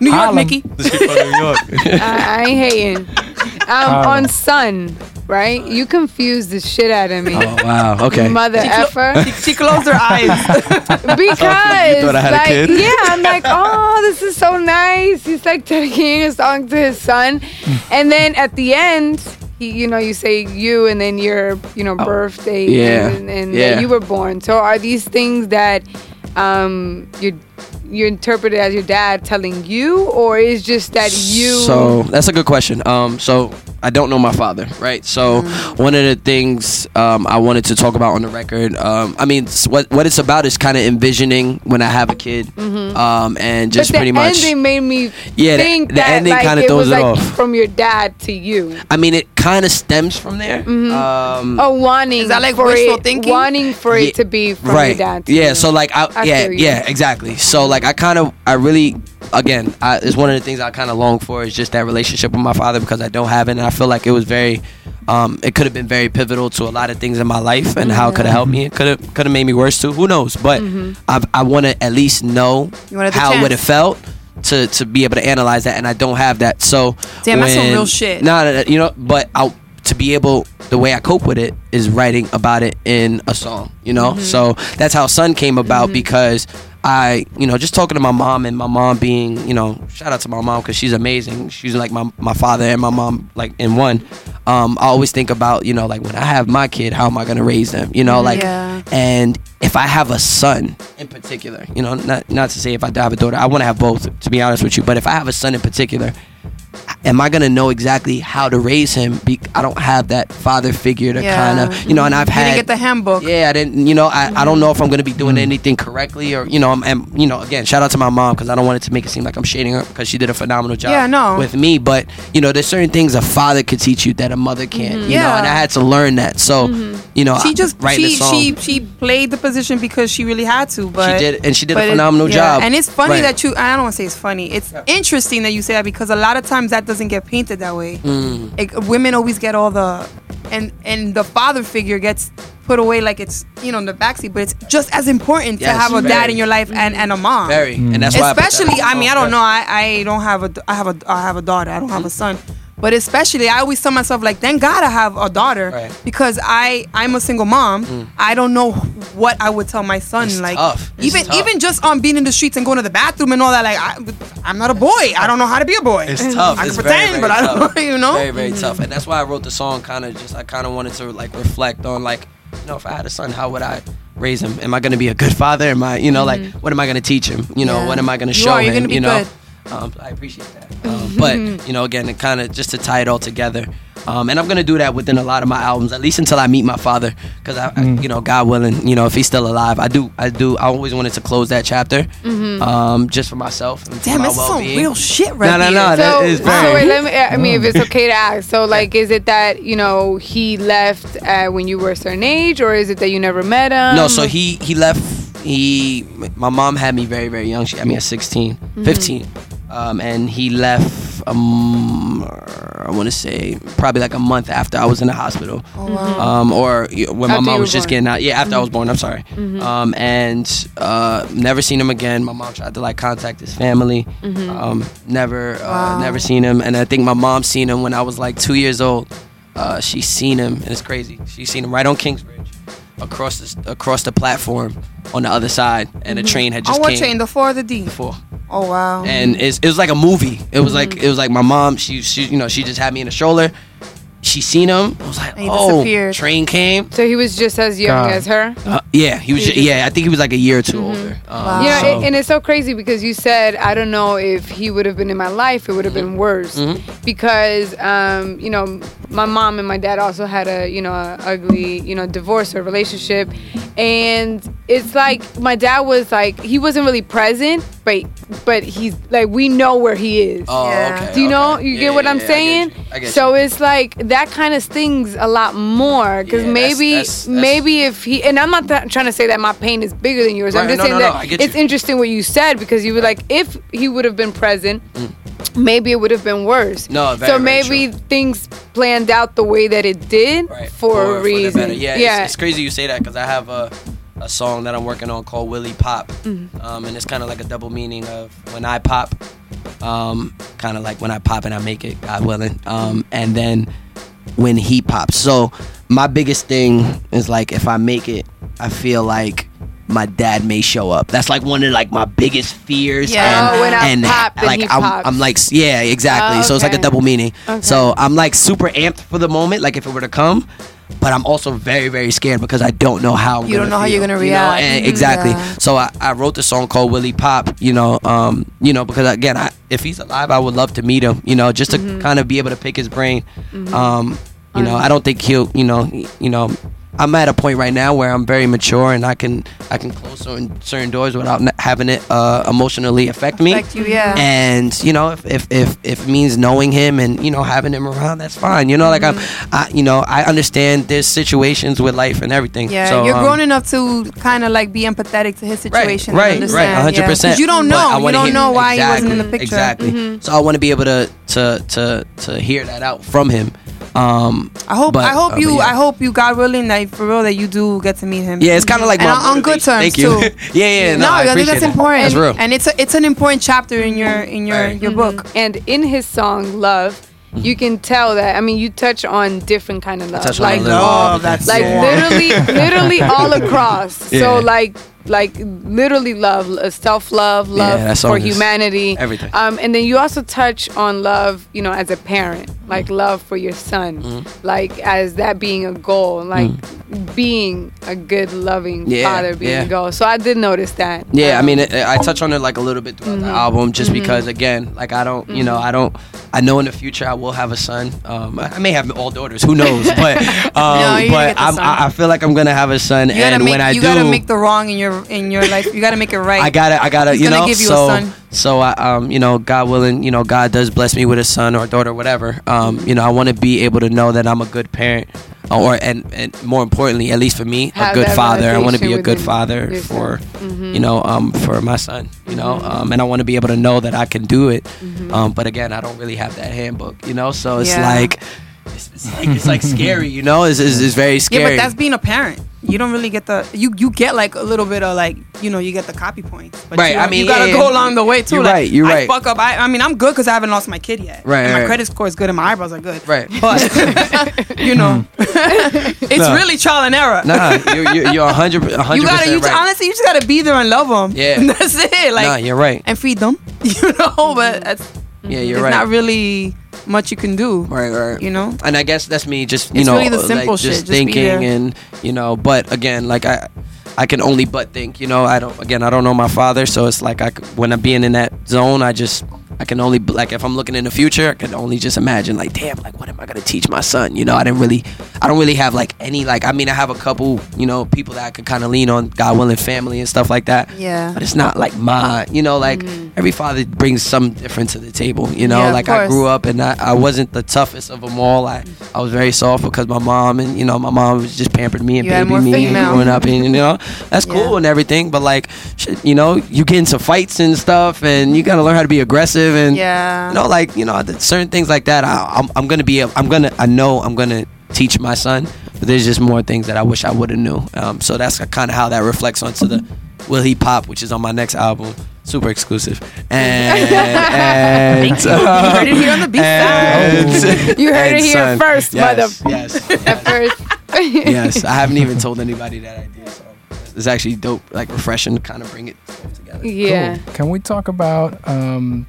New York, Harlem. Nikki. She from New York. I, I ain't hating. Um, on Sun, right? You confused the shit out of me. oh wow. Okay. Mother effer. She, she closed her eyes. Because thought I had a like, kid? yeah, I'm like, oh, this is so nice. He's like dedicating a song to his son, and then at the end, he, you know, you say you, and then your, you know, birthday, Oh, yeah, and, and yeah. you were born. So are these things that um you you interpret it as your dad telling you, or is just that you? So that's a good question. Um, so I don't know my father, right? So Mm. one of the things um, I wanted to talk about on the record, um, I mean, s- what what it's about is kind of envisioning when I have a kid, um, and just Mm-hmm. but pretty the much. ending made me Yeah, the- think the that ending like, kinda it throws was it like off. from your dad to you. I mean, it kind of stems from there. Um, Oh, wanting Is that like for wishful it, thinking? wanting for Yeah, it to be from right. your dad. To yeah. you. So like, I, I yeah, yeah, exactly. So like, I kind of, I really, again, I, it's one of the things I kind of long for is just that relationship with my father because I don't have it, and I feel like it was very, um, it could have been very pivotal to a lot of things in my life, and how it could have helped me. It could have, could have made me worse too. Who knows? But I, I want to at least know how it would have felt. To, to be able to analyze that and I don't have that so Damn, that's some real shit. Nah, nah, nah, you know but I to be able the way I cope with it is writing about it in a song you know Mm-hmm. so that's how Sun came about because I you know just talking to my mom and my mom being you know shout out to my mom because she's amazing she's like my, my father and my mom like in one um I always think about you know like when I have my kid how am I gonna raise them you know like Yeah. and if I have a son in particular you know not not to say if I have a daughter I want to have both to be honest with you but if I have a son in particular am I gonna know exactly how to raise him? Be- I don't have that father figure to Yeah. kind of, you know, and I've You had. didn't get the handbook. Yeah, I didn't. You know, I, I don't mm-hmm. know if I'm gonna be doing mm. anything correctly or you know, I'm, and you know, again, shout out to my mom because I don't want it to make it seem like I'm shading her because she did a phenomenal job. Yeah, no. With me, but you know, there's certain things a father could teach you that a mother can't. You mm-hmm. know, Yeah. and I had to learn that. So, mm-hmm. you know, She just writing she the song, she she played the position because she really had to, but she did, and she did but a it- phenomenal yeah. job. And it's funny Right. that you. I don't want to say it's funny. It's interesting that you say that because a lot of times that doesn't get painted that way. Mm. Like, women always get all the, and and the father figure gets put away like it's you know in the backseat, but it's just as important to have a dad in your life and and a mom. very, and that's. I that especially on I mean I don't know I, I don't have a I have a I have a daughter I don't have a son but especially I always tell myself like thank God I have a daughter Right. because I I'm a single mom I don't know what I would tell my son It's like tough. Even even just on being in the streets and going to the bathroom and all that like I, I'm not a boy I don't know how to be a boy It's tough. I can pretend very, but I don't you know Very, very tough. And that's why I wrote the song. Kind of just, I kind of wanted to like reflect on like, you know, if I had a son, how would I raise him? Am I going to be a good father? Am I, you know, like, what am I going to teach him? You know, Mm-hmm. Yeah. what am I going to show are, you're him? you know. good. Um, I appreciate that. Um, but you know, again, it kind of just to tie it all together. Um, and I'm gonna do that within a lot of my albums, at least until I meet my father, because I, I, you know, God willing, you know, if he's still alive, I do, I do, I always wanted to close that chapter, um, just for myself. And for damn my that's some well-being. real shit right No, no, no, that So, is so very. wait, let me. I mean, if it's okay to ask, so like, is it that you know he left uh, when you were a certain age, or is it that you never met him? No, so he he left. He my mom had me very very young. She had me at 16, Mm-hmm. 15, um, and he left. Um, I want to say probably like a month after I was in the hospital, um, or when my mom was just born. getting out. Yeah, after I was Mm-hmm. born. I'm sorry. Um, and uh, never seen him again. My mom tried to like contact his family. Mm-hmm. Um, never uh, never seen him. And I think my mom seen him when I was like two years old. Uh, she seen him, and it's crazy. She seen him right on Kingsbridge across the across the platform on the other side, and a mm-hmm. train had just on what came chain the four or the D before. oh wow And it's, it was like a movie. It was like mm-hmm. it was like my mom. She she you know she just had me in a stroller. She seen him. I was like, he oh, disappeared. train came. So he was just as young God. as her. Uh, yeah, he was. Ju- just- yeah, I think he was like a year or 2 older. Um, Mm-hmm. Wow. You know, so- it, and it's so crazy because you said I don't know if he would have been in my life, it would have been worse Mm-hmm. because um, you know my mom and my dad also had a you know a ugly you know divorce or relationship, and it's like my dad was like he wasn't really present, but but he's like we know where he is. Oh, Yeah. okay. Do you know? okay. You Yeah, get what yeah, I'm yeah, I get saying? you. I get so you. it's like that kind of stings a lot more because Yeah, maybe that's- that's- maybe if he and I'm not th- trying to say that my pain is bigger than yours. I'm just no, saying no, no, that get it's you. interesting what you said because you were like if he would have been present. Maybe it would have been worse. Mm. No, very, so maybe things planned out the way that it did Right. for, a reason. better. Yeah, yeah. It's, it's crazy you say that because I have a, a song that I'm working on called Will He Pop, Mm. um, and it's kind of like a double meaning of when I pop, um, kind of like when I pop and I make it, God willing, um, and then when he pops. So my biggest thing is like if I make it, I feel like. My dad may show up. That's like one of like my biggest fears. Yeah. and, Oh, when I and pop, then like he I'm, pops. I'm like yeah, exactly. Oh, So it's like a double meaning. Okay. So I'm like super amped for the moment, like if it were to come, but I'm also very, very scared because I don't know how. I'm You don't know how you're gonna you know? react. And Mhm. exactly. Yeah. So I, I wrote the song called Will He Pop. You know, um, you know, because again, I, if he's alive, I would love to meet him. You know, just to Mm-hmm. kind of be able to pick his brain. Um, you know, I don't think he'll. You know, you know. I'm at a point right now where I'm very mature and I can I can close certain certain doors without having it uh, emotionally affect me. Affect you, yeah. And you know, if, if if if it means knowing him and you know having him around, that's fine. You know, like I'm, I you know I understand there's situations with life and everything. Yeah, so, you're um, grown enough to kind of like be empathetic to his situation. Right, right, right, hundred yeah. percent. you don't know, you don't know why he wasn't in the picture. Exactly. So I want to be able to to to to hear that out from him. Um, I hope, but, I hope uh, you, yeah. I hope you, God willing, that for real, that you do get to meet him. Yeah, it's kind of like and my on, on good terms Thank you. too. yeah, yeah. No, no, I, I, think that's that. important. That's real. and it's a, it's an important chapter in your in your Right. your book. And in his song Love, you can tell that I mean you touch on different kind of love. touch on like little all, bit that's like so- literally literally all across. Yeah. So like like literally love, uh, self love, love that for humanity, everything. Um, and then you also touch on love, you know, as a parent, like Mm-hmm. love for your son, like as that being a goal, like being a good, loving Mm. Yeah, father being yeah. a goal. So I did notice that. Yeah, I Um, mean, it, I touch on it like a little bit throughout the album, just because, again, like I don't, you know, I don't, I know in the future I will have a son. Um, I I may have all daughters, who knows? But, um, No, but I'm. I, I feel like I'm gonna have a son, You and make when I you do, you gotta make the wrong in your in your life. You gotta make it right. I gotta, I gotta, He's you know, give you a so, son. so I, um, you know, God willing, you know, God does bless me with a son or a daughter, whatever. Um, you know, I want to be able to know that I'm a good parent, uh, or and and more importantly, at least for me, a Have good father. I want to be a good father for, son. Mhm. you know, um, for my son. You know, um, and I want to be able to know that I can do it. Um, but again, I don't really have that handbook. You know, so it's Yeah. like. It's, it's like it's like scary, you know. It's, it's, it's very yeah, scary. but that's being a parent. You don't really get the you you get like a little bit of like you know you get the copy points. But Right, You, I mean, you gotta yeah, go yeah. along the way too. You're like, right, you're I right. fuck up. I, I mean, I'm good because I haven't lost my kid yet. Right, And my right. credit score is good and my eyebrows are good. right. But you know, it's No. really trial and error. Nah, you're you're, you're 100 100 you gotta, you right. honestly, you just gotta be there and love them. Yeah. that's it. Like, nah, you're right. and feed them. You know, but that's Yeah, you're right. not really much you can do. Right, right. You know. and I guess that's me just you It's know really the simple like, shit, just just thinking and you know but again like I I can only but think you know? I don't again I don't know my father so it's like I when I'm being in that zone I just I can only like if I'm looking in the future I can only just imagine like damn like what am I gonna teach my son you know? I didn't really I don't really have like any like I mean I have a couple you know people that I could kind of lean on God willing family and stuff like that. Yeah. but it's not like my you know? Like mm. every father brings some different to the table you know. Yeah, like I grew up and I, I wasn't the toughest of them all. I I was very soft because my mom and you know my mom was just pampered me and You me female. growing up and you know that's Yeah. cool and everything but like shit, you know you get into fights and stuff and you gotta learn how to be aggressive and Yeah. you know like you know certain things like that I, I'm, I'm gonna be a, I'm gonna I know I'm gonna teach my son but there's just more things that I wish I would have knew um, so that's kind of how that reflects onto the Will He Pop which is on my next album super exclusive and, and you. You heard it here on the B and- You heard and it here son. first, yes, mother- yes At first. yes, I haven't even told anybody that idea. So it's actually dope, like refreshing to kind of bring it all together. Yeah. Cool. Can we talk about um,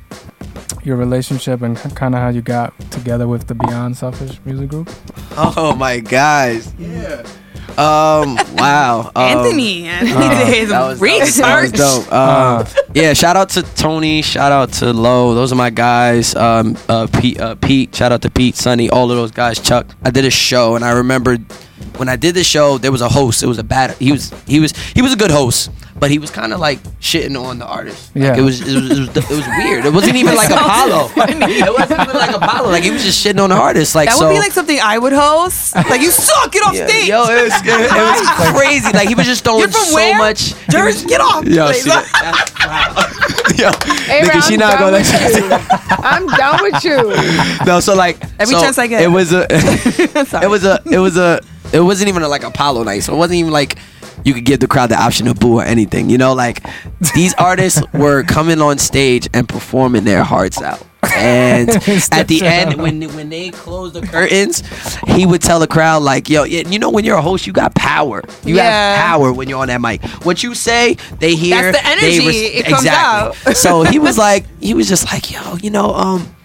your relationship and kind of how you got together with the Beyond Selfish music group? Oh my guys, yeah. Um, wow, um, Anthony. Anthony uh, did his that was, that was, that was dope. Um, yeah, shout out to Tony. Shout out to Low. Those are my guys. Um, uh, Pete. Uh, Pete. Shout out to Pete, Sonny. All of those guys. Chuck. I did a show, and I remember when I did the show, there was a host. It was a bad. He was. He was. He was a good host. But he was kind of like shitting on the artist. Like, Yeah. it was, it was, it was, it was weird. It wasn't even like Apollo. It wasn't even like Apollo. Like he was just shitting on the artist. Like That so. would be like something I would host. Like you suck, get off Yeah, stage. Yo, it was, it, was crazy. Like he was just throwing so where? much. Jersey, get off. Yo, Like, see, that's, wow. Yo, Hey, nigga, bro, she I'm not gonna with you. I'm done with you. No, so like Every so chance I get. it was a, Sorry. it was a, it was a, it wasn't even a, like Apollo night. So it wasn't even like you could give the crowd the option to boo or anything. You know, like these artists were coming on stage and performing their hearts out. And at the end, when when they closed the curtains, he would tell the crowd like, "Yo, you know when you're a host, you got power. You Yeah. have power when you're on that mic. What you say, they hear. That's the energy. It comes exactly. out. so he was like, he was just like, "Yo, you know, um."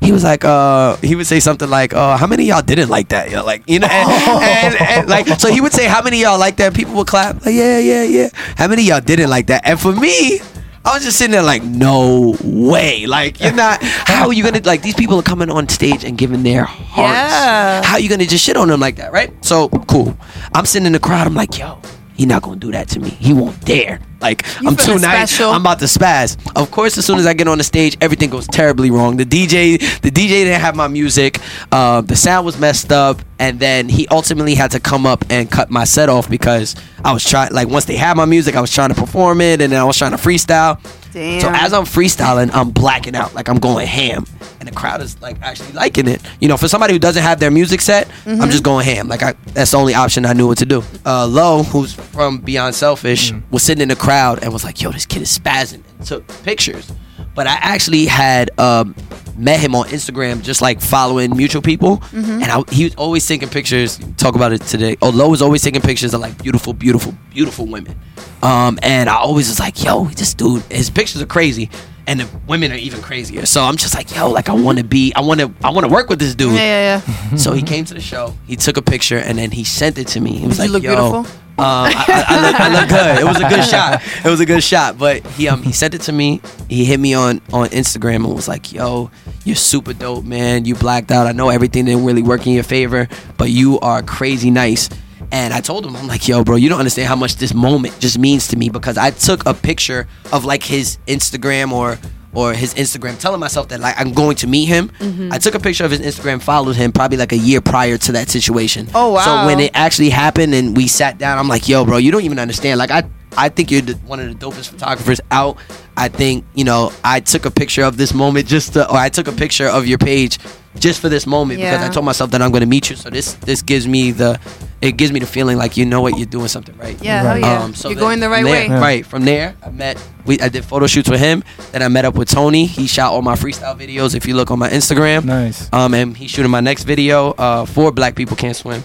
He was like, uh, he would say something like, uh, how many of y'all didn't like that? Yo, like, you know, and, and, and, like, so he would say, how many of y'all like that? People would clap, like, yeah, yeah, yeah. How many of y'all didn't like that? And for me, I was just sitting there like, no way. Like, you're not, how are you gonna, like, these people are coming on stage and giving their hearts. Yeah. How are you gonna just shit on them like that, right? So, cool. I'm sitting in the crowd, I'm like, yo, he not gonna do that to me. He won't dare. Like, I'm too nice. special. I'm about to spaz. Of course, as soon as I get on the stage, everything goes terribly wrong. The DJ, the DJ didn't have my music. Uh, the sound was messed up, and then he ultimately had to come up and cut my set off because I was trying. Like once they had my music, I was trying to perform it, and then I was trying to freestyle. Damn. So as I'm freestyling, I'm blacking out, like I'm going ham, and the crowd is like actually liking it. You know, for somebody who doesn't have their music set, Mm-hmm. I'm just going ham. Like I, that's the only option I knew what to do. Uh, Lo, who's from Beyond Selfish, was sitting in the crowd and was like, "Yo, this kid is spazzing," and took pictures. But I actually had um, met him on Instagram, just like following mutual people, Mm-hmm. and I, he was always taking pictures. Talk about it today. Oh, Lo was always taking pictures of like beautiful, beautiful, beautiful women. Um, and I always was like, yo, this dude, his pictures are crazy. And the women are even crazier. So I'm just like, yo, like I want to be, I want to, I want to work with this dude. Yeah, yeah, yeah. So he came to the show. He took a picture and then he sent it to me. He was Did you like, look "Yo, beautiful? Um, I, I, I, look, I look good. It was a good shot. It was a good shot. But he um he sent it to me. He hit me on on Instagram and was like, "Yo, you're super dope, man. You blacked out. I know everything didn't really work in your favor, but you are crazy nice." And I told him, I'm like, yo, bro, you don't understand how much this moment just means to me because I took a picture of like his Instagram or or his Instagram, telling myself that like I'm going to meet him. Mm-hmm. I took a picture of his Instagram, followed him probably like a year prior to that situation. Oh, wow. So when it actually happened and we sat down, I'm like, yo, bro, you don't even understand. Like I I think you're the, one of the dopest photographers out. I think you know I took a picture of this moment just to, or I took a picture of your page just for this moment because I told myself that I'm going to meet you. So this this gives me the it gives me the feeling like you know what you're doing something right. Yeah, Right. hell yeah. Um, so You're going the right from way. there- Right. From there, I met. We I did photo shoots with him. Then I met up with Tony. He shot all my freestyle videos. If you look on my Instagram, Nice. um, and he's shooting my next video uh, for Black People Can't Swim.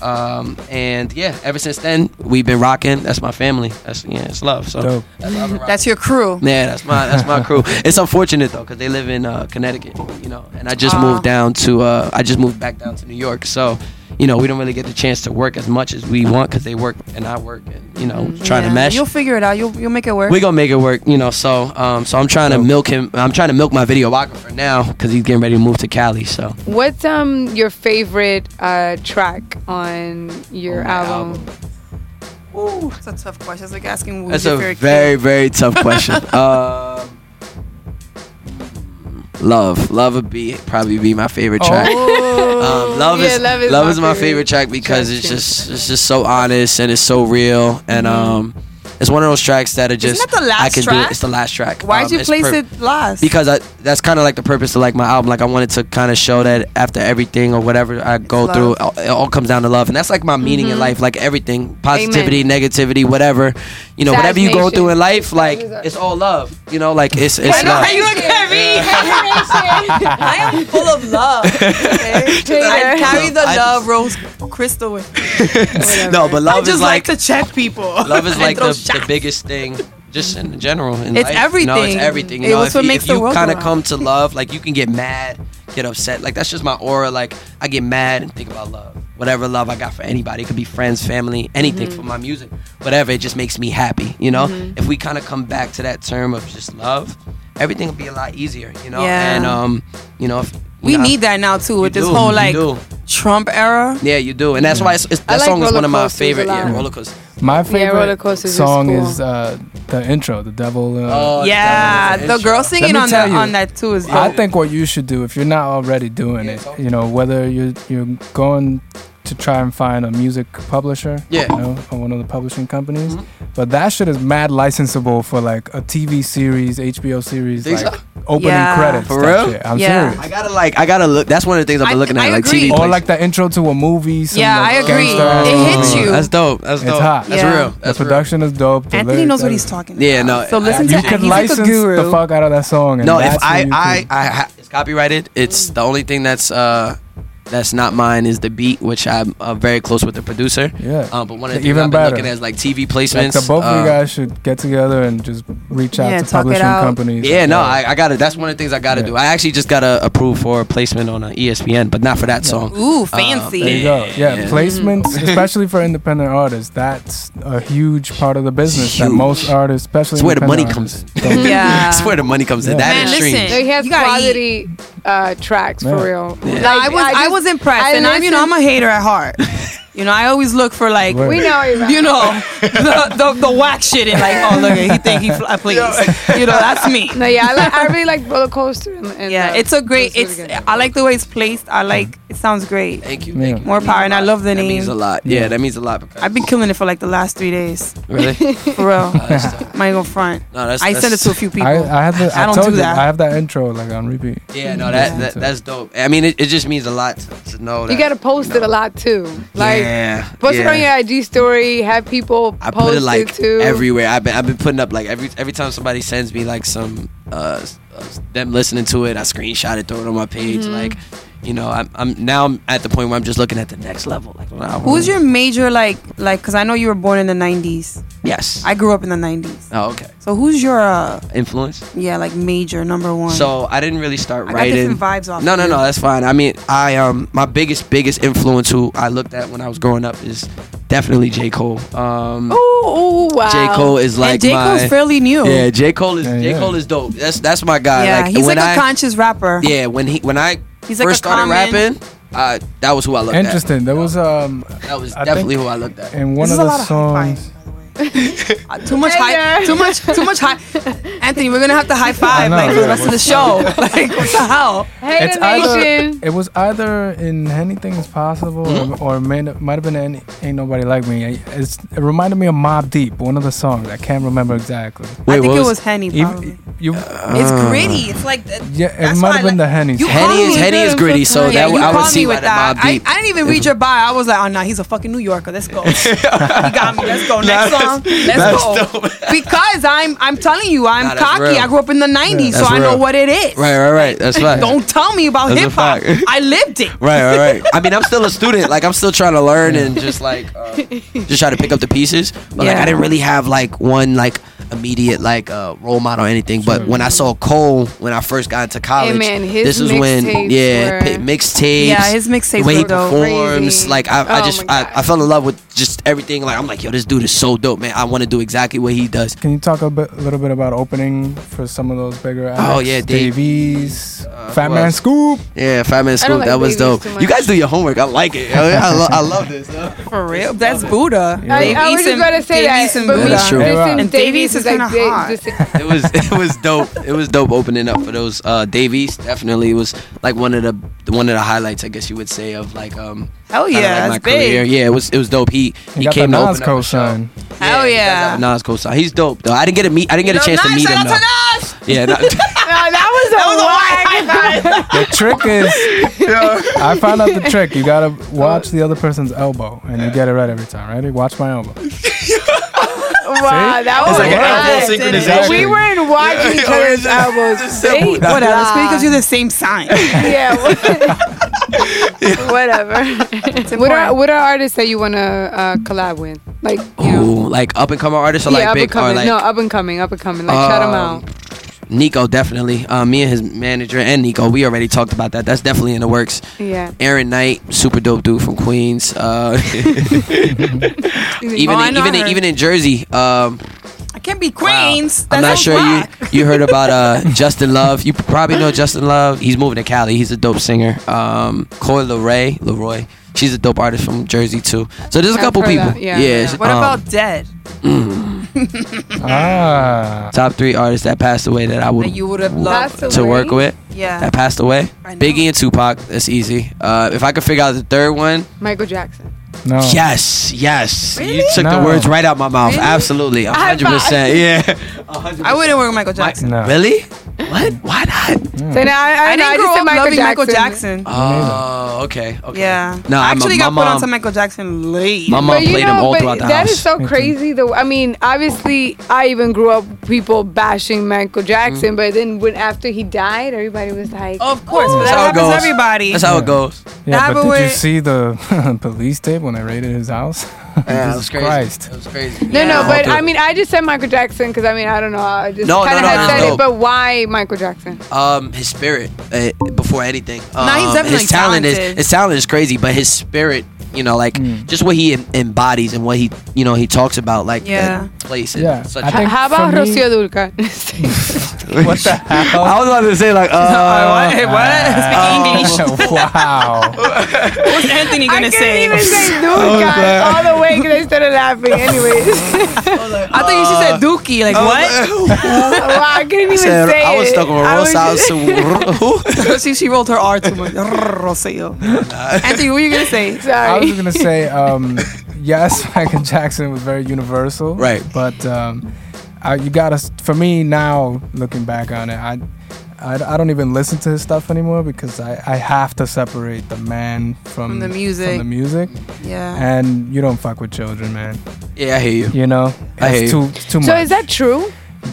Um, and yeah, ever since then we've been rocking. That's my family. That's yeah, it's love. So that's why I've been rocking. That's your crew. Yeah, that's my that's my crew. It's unfortunate though, cause they live in uh, Connecticut, you know, and I just Ah. moved down to uh, I just moved back down to New York, so you know we don't really get the chance to work as much as we want, cause they work and I work, and you know trying Yeah. to mesh. You'll figure it out. You'll you'll make it work. We're gonna make it work, you know. So, um, so I'm trying to milk him. I'm trying to milk my videographer now because he's getting ready to move to Cali. So, What's um your favorite uh track on your On my album? Ooh, That's a tough question. It's like asking who's that's your a favorite very kid. very tough question. um, love, love would be probably be my favorite track. Oh. Um, love Yeah, is Love love is is, my my favorite favorite track because track it's just it's just so honest and it's so real and um it's one of those tracks that are just Isn't that the last I can do track? it. It's the last track. Why'd Um, you place per- it last? because I, that's kind of like the purpose of like my album. Like I wanted to kind of show that after everything or whatever I go love. through, it all comes down to love, and that's like my meaning in mm-hmm. life. Like everything, positivity, negativity, whatever. You know, Sag whatever you go through in life, like it's all love. You know, like it's it's I know love. how you look at me. I am full of love. Okay? I carry the I love rose crystal with me. no, but I love just is like, like to check people. love is like the, the biggest thing just in general in It's life. You know, it's everything. everything. You It know if what you, makes if the you kind of come to love like you can get mad get upset. Like that's just my aura. Like i get mad and think about love. Whatever love i got for anybody. It could be friends family anything Mm-hmm. for my music. Whatever it just makes me happy you know? If we kind of come back to that term of just love everything will be a lot easier you know? Yeah. and um you know if, We know, need that now too with you this do, whole like. Trump era. yeah you do and that's why it's, it's, that like song is one of my favorite yeah roller coaster My favorite Roller Coasters is song cool. is uh, the intro, the devil. Uh, Oh, Yeah, that was the girl singing on that you, on that too is I think what you should do if you're not already doing Yeah, it, you know, whether you're you're going to try and find a music publisher, Yeah. you know, or one of the publishing companies, Mhm. but that shit is mad licensable for like a TV series, HBO series, Think like so? opening Yeah. credits. For real? shit. I'm Yeah. serious. I gotta like I gotta look. That's one of the things I've I- been looking at, I like agree. TV. Or places. like the intro to a movie. Some, Yeah, like, I agree. gangster-ass It hits you. That's dope. That's It's dope. hot. That's Yeah. real. The That's real. production is dope. the Anthony lyrics- knows what he's talking about. Yeah, no, So listen You to can he's like license the fuck out of that song. And No, if I I, I it's copyrighted. It's the only thing that's uh that's not mine is the beat, which I'm uh, very close with the producer. yeah. Um, but one of the Even things I've been better. looking at is like TV Like placements. the both of uh, you guys should get together and just reach out Yeah, to talk it publishing out. companies. Yeah, no, I, I got to That's one of the things I got to Yeah. do. I actually just got to approve for a placement on uh, ESPN, but not for that song. Ooh, fancy. There you go. Yeah, Yeah. placements, especially for independent artists, that's a huge part of the business that most artists, especially It's where the money comes in. Yeah. That's where the money comes in. Yeah. That Man, is listen. streams. They have quality uh, tracks Yeah. for real. Yeah. No, I was I, just- was impressed, I and I'm you know I'm a hater at heart. you know I always look for like Word. We know you. you know the, the the whack shit and like oh look he think he fly please you know that's me. No, yeah, I, like, I really like roller coaster. And, and, Yeah, uh, it's a great. It's good. I like the way it's placed. I like it sounds great. Thank you. Yeah. Thank you. More power, and I love the That means a lot. Yeah, that means a lot. Because I've been killing it for like the last three days. really. For real, That's dope. I'm not gonna front. No, that's, I that's, sent it to a few people. I, I have the, I I, don't told do you, that. I have that intro like on repeat. Yeah, no, that, Yeah. that that's dope. I mean, it, it just means a lot to, to know that. You gotta post it a lot too. Like yeah, post yeah. it on your IG story. Have people I post put it like too. everywhere. I've been I've been putting up like every every time somebody sends me like some uh, them listening to it. I screenshot it, throw it on my page. Mm-hmm. Like, you know, I'm, I'm now I'm at the point where I'm just looking at the next level. Like, wow, Who's your major like like? Cause I know you were born in the '90s. yes? I grew up in the '90s. oh, okay. So who's your uh, Influence. yeah like major number one? So I didn't really start I writing. different vibes off No, of no, you. no. That's fine. I mean, I um, my biggest, biggest influence who I looked at when I was growing up is definitely J Cole. Um, Ooh, ooh, wow. J Cole is like and J my. Cole's fairly new. yeah, J Cole is Yeah, J. Cole is dope. That's that's my guy. Yeah, like he's when like a I, conscious rapper. Yeah, when he when I He's like first a started common- rapping, uh, that was who I looked at. Interesting. There was um. That was I definitely think- who I looked at. And one This of is a the lot of high songs. Uh, too much high, too much, too much high. Anthony, we're gonna have to high five know, like for the rest of the show. like what the hell? Hey, It's the either it was either in anything is possible Mm-hmm. or, or may, might have been in ain't nobody like me. It's, it reminded me of Mobb Deep, one of the songs. I can't remember exactly. Wait, I think what it was- was Henny. Probably. Even, you, it's gritty. It's like uh, yeah, it that's might why have been like- the Henny. You called Henny is me Henny is gritty, so so yeah, that you I would called see me with that that. Mob I, Deep. I didn't even read your bio. I was like, oh no, he's a fucking New Yorker. Let's go. he got me. Let's go. Next song. Let's go. because I'm I'm telling you, I'm Nah, cocky. real. I grew up in the '90s, so That's I know what it is. Right, right, right. That's right. Don't tell me about hip hop. I lived it. Right, right, right. I mean, I'm still a student. Like, I'm still trying to learn and just like, uh, just try to pick up the pieces. But like, I didn't really have like one like immediate like uh, role model or anything. But when I saw Cole when I first got into college, man, his this is when yeah, were- pi- mixtapes. Yeah, his mixtapes the way he performs. Crazy. Like, I, I Oh just I, I fell in love with just everything. Like, I'm like, yo, this dude is so dope, man. I want to do exactly what he does. Can you talk a bit, a little bit about opening for some of those bigger acts? Oh, yeah, Dave- Davies, Uh, Fat Man? Scoop. Yeah, Fat Man Scoop. like that was dope. You guys do your homework. I like it. I, lo- I love this. though. For real, that's Buda. Yeah. I, Dave I was just and- gonna say Dave that, East and but Yeah, Buda. that's true. Yeah, right. Listen, And Dave East Dave East is is like kinda they- it was it was dope. It was dope opening up for those uh Dave East. Definitely was like one of the one of the highlights, I guess you would say, of like um Hell yeah, like my that's big. career. Yeah, it was it was dope. He He he got came the to open up a show. co-sign. Hell yeah. does have Nas co-sign. He's dope though. I didn't get to meet. I didn't get a chance to meet him though. to Nas. Yeah, no, No, that was a whack. The trick is, I found out the trick. You gotta watch the other person's elbow, and you get it right every time. Ready? Watch my elbow. Wow, that was It's like an elbow whack. synchronization. We weren't watching each other's elbows. It's simple. They- Whatever. It's because you're the same sign. Yeah. Whatever. What are what are artists that you wanna uh, collab with? Like you know, like up and coming artists or yeah, like up big and coming. or like no, up and coming, up and coming. Like shout them Um, out. Nico definitely. Uh, me and his manager and Nico, we already talked about that. That's definitely in the works. Yeah. Aaron Knight, super dope dude from Queens. Uh, even Oh, in, even in, even in Jersey. Um, I can't be wow. Queens. I'm not sure you you heard about uh, Justin Love. You probably know Justin Love. He's moving to Cali. He's a dope singer. Um, Coi Leray, Leroy. She's a dope artist from Jersey too. So there's a I've couple people. that, yeah. yeah. What um, about Dead? Ah, top three artists that passed away that I would That you would have loved. to away? work with? Yeah. That passed away. Biggie and Tupac. That's easy. Uh, if I could figure out the third one, Michael Jackson. No. yes, yes. You Really? took the words right out my mouth. Really? Absolutely, hundred percent. Yeah, a hundred I wouldn't work with Michael percent. Jackson. No. Really? What? Why not? So now I, I, I didn't just grow said up Michael loving Jackson. Michael Jackson. Oh, okay, okay. Yeah. No, I I'm a- actually my got put mom- onto Michael Jackson late. My mom But played know, him all but throughout the that house. is so crazy though. I mean, obviously, I even grew up people bashing Michael Jackson, mm-hmm. but then when after he died, everybody was like, Of course, Oh, but That's that how it happens goes. to everybody. That's how it goes. Yeah, Nah, but but did you see the police tape when I raided his house? Yeah, it was Jesus crazy. Christ. It was crazy. No, Yeah. no, but I mean, I just said Michael Jackson because I mean, I don't know, I just No, no, kind of no, had that's said it, but why Michael Jackson? um his spirit uh, before anything. Um, Nah, he's definitely his talent talented. is his talent is crazy, but his spirit, you know, like Mm. just what he em- embodies and what he you know he talks about, like Yeah. that place. in Yeah, such I a- think How about for me- Rocio Dulca? what the hell? I was about to say like, uh, what? Hey, what? Speak English. wow. What's Anthony I gonna couldn't say? even say Dulca all the way because I started laughing. Anyways, I thought you should say Dookie. Like what? wow, I couldn't even said, say I was it. stuck on I was South. Oh, See, she rolled her R too much. Rocio. Anthony, what are you gonna say? Sorry. I was Sorry. just gonna say, um, yes, Michael Jackson was very universal, Right. But um, I, you gotta, for me now, looking back on it, I, I, I don't even listen to his stuff anymore because I, I have to separate the man from, From the music. From the music, Yeah. and you don't fuck with children, man. yeah, I hear you. You know, I hear it's you. too, it's too much. So is that true?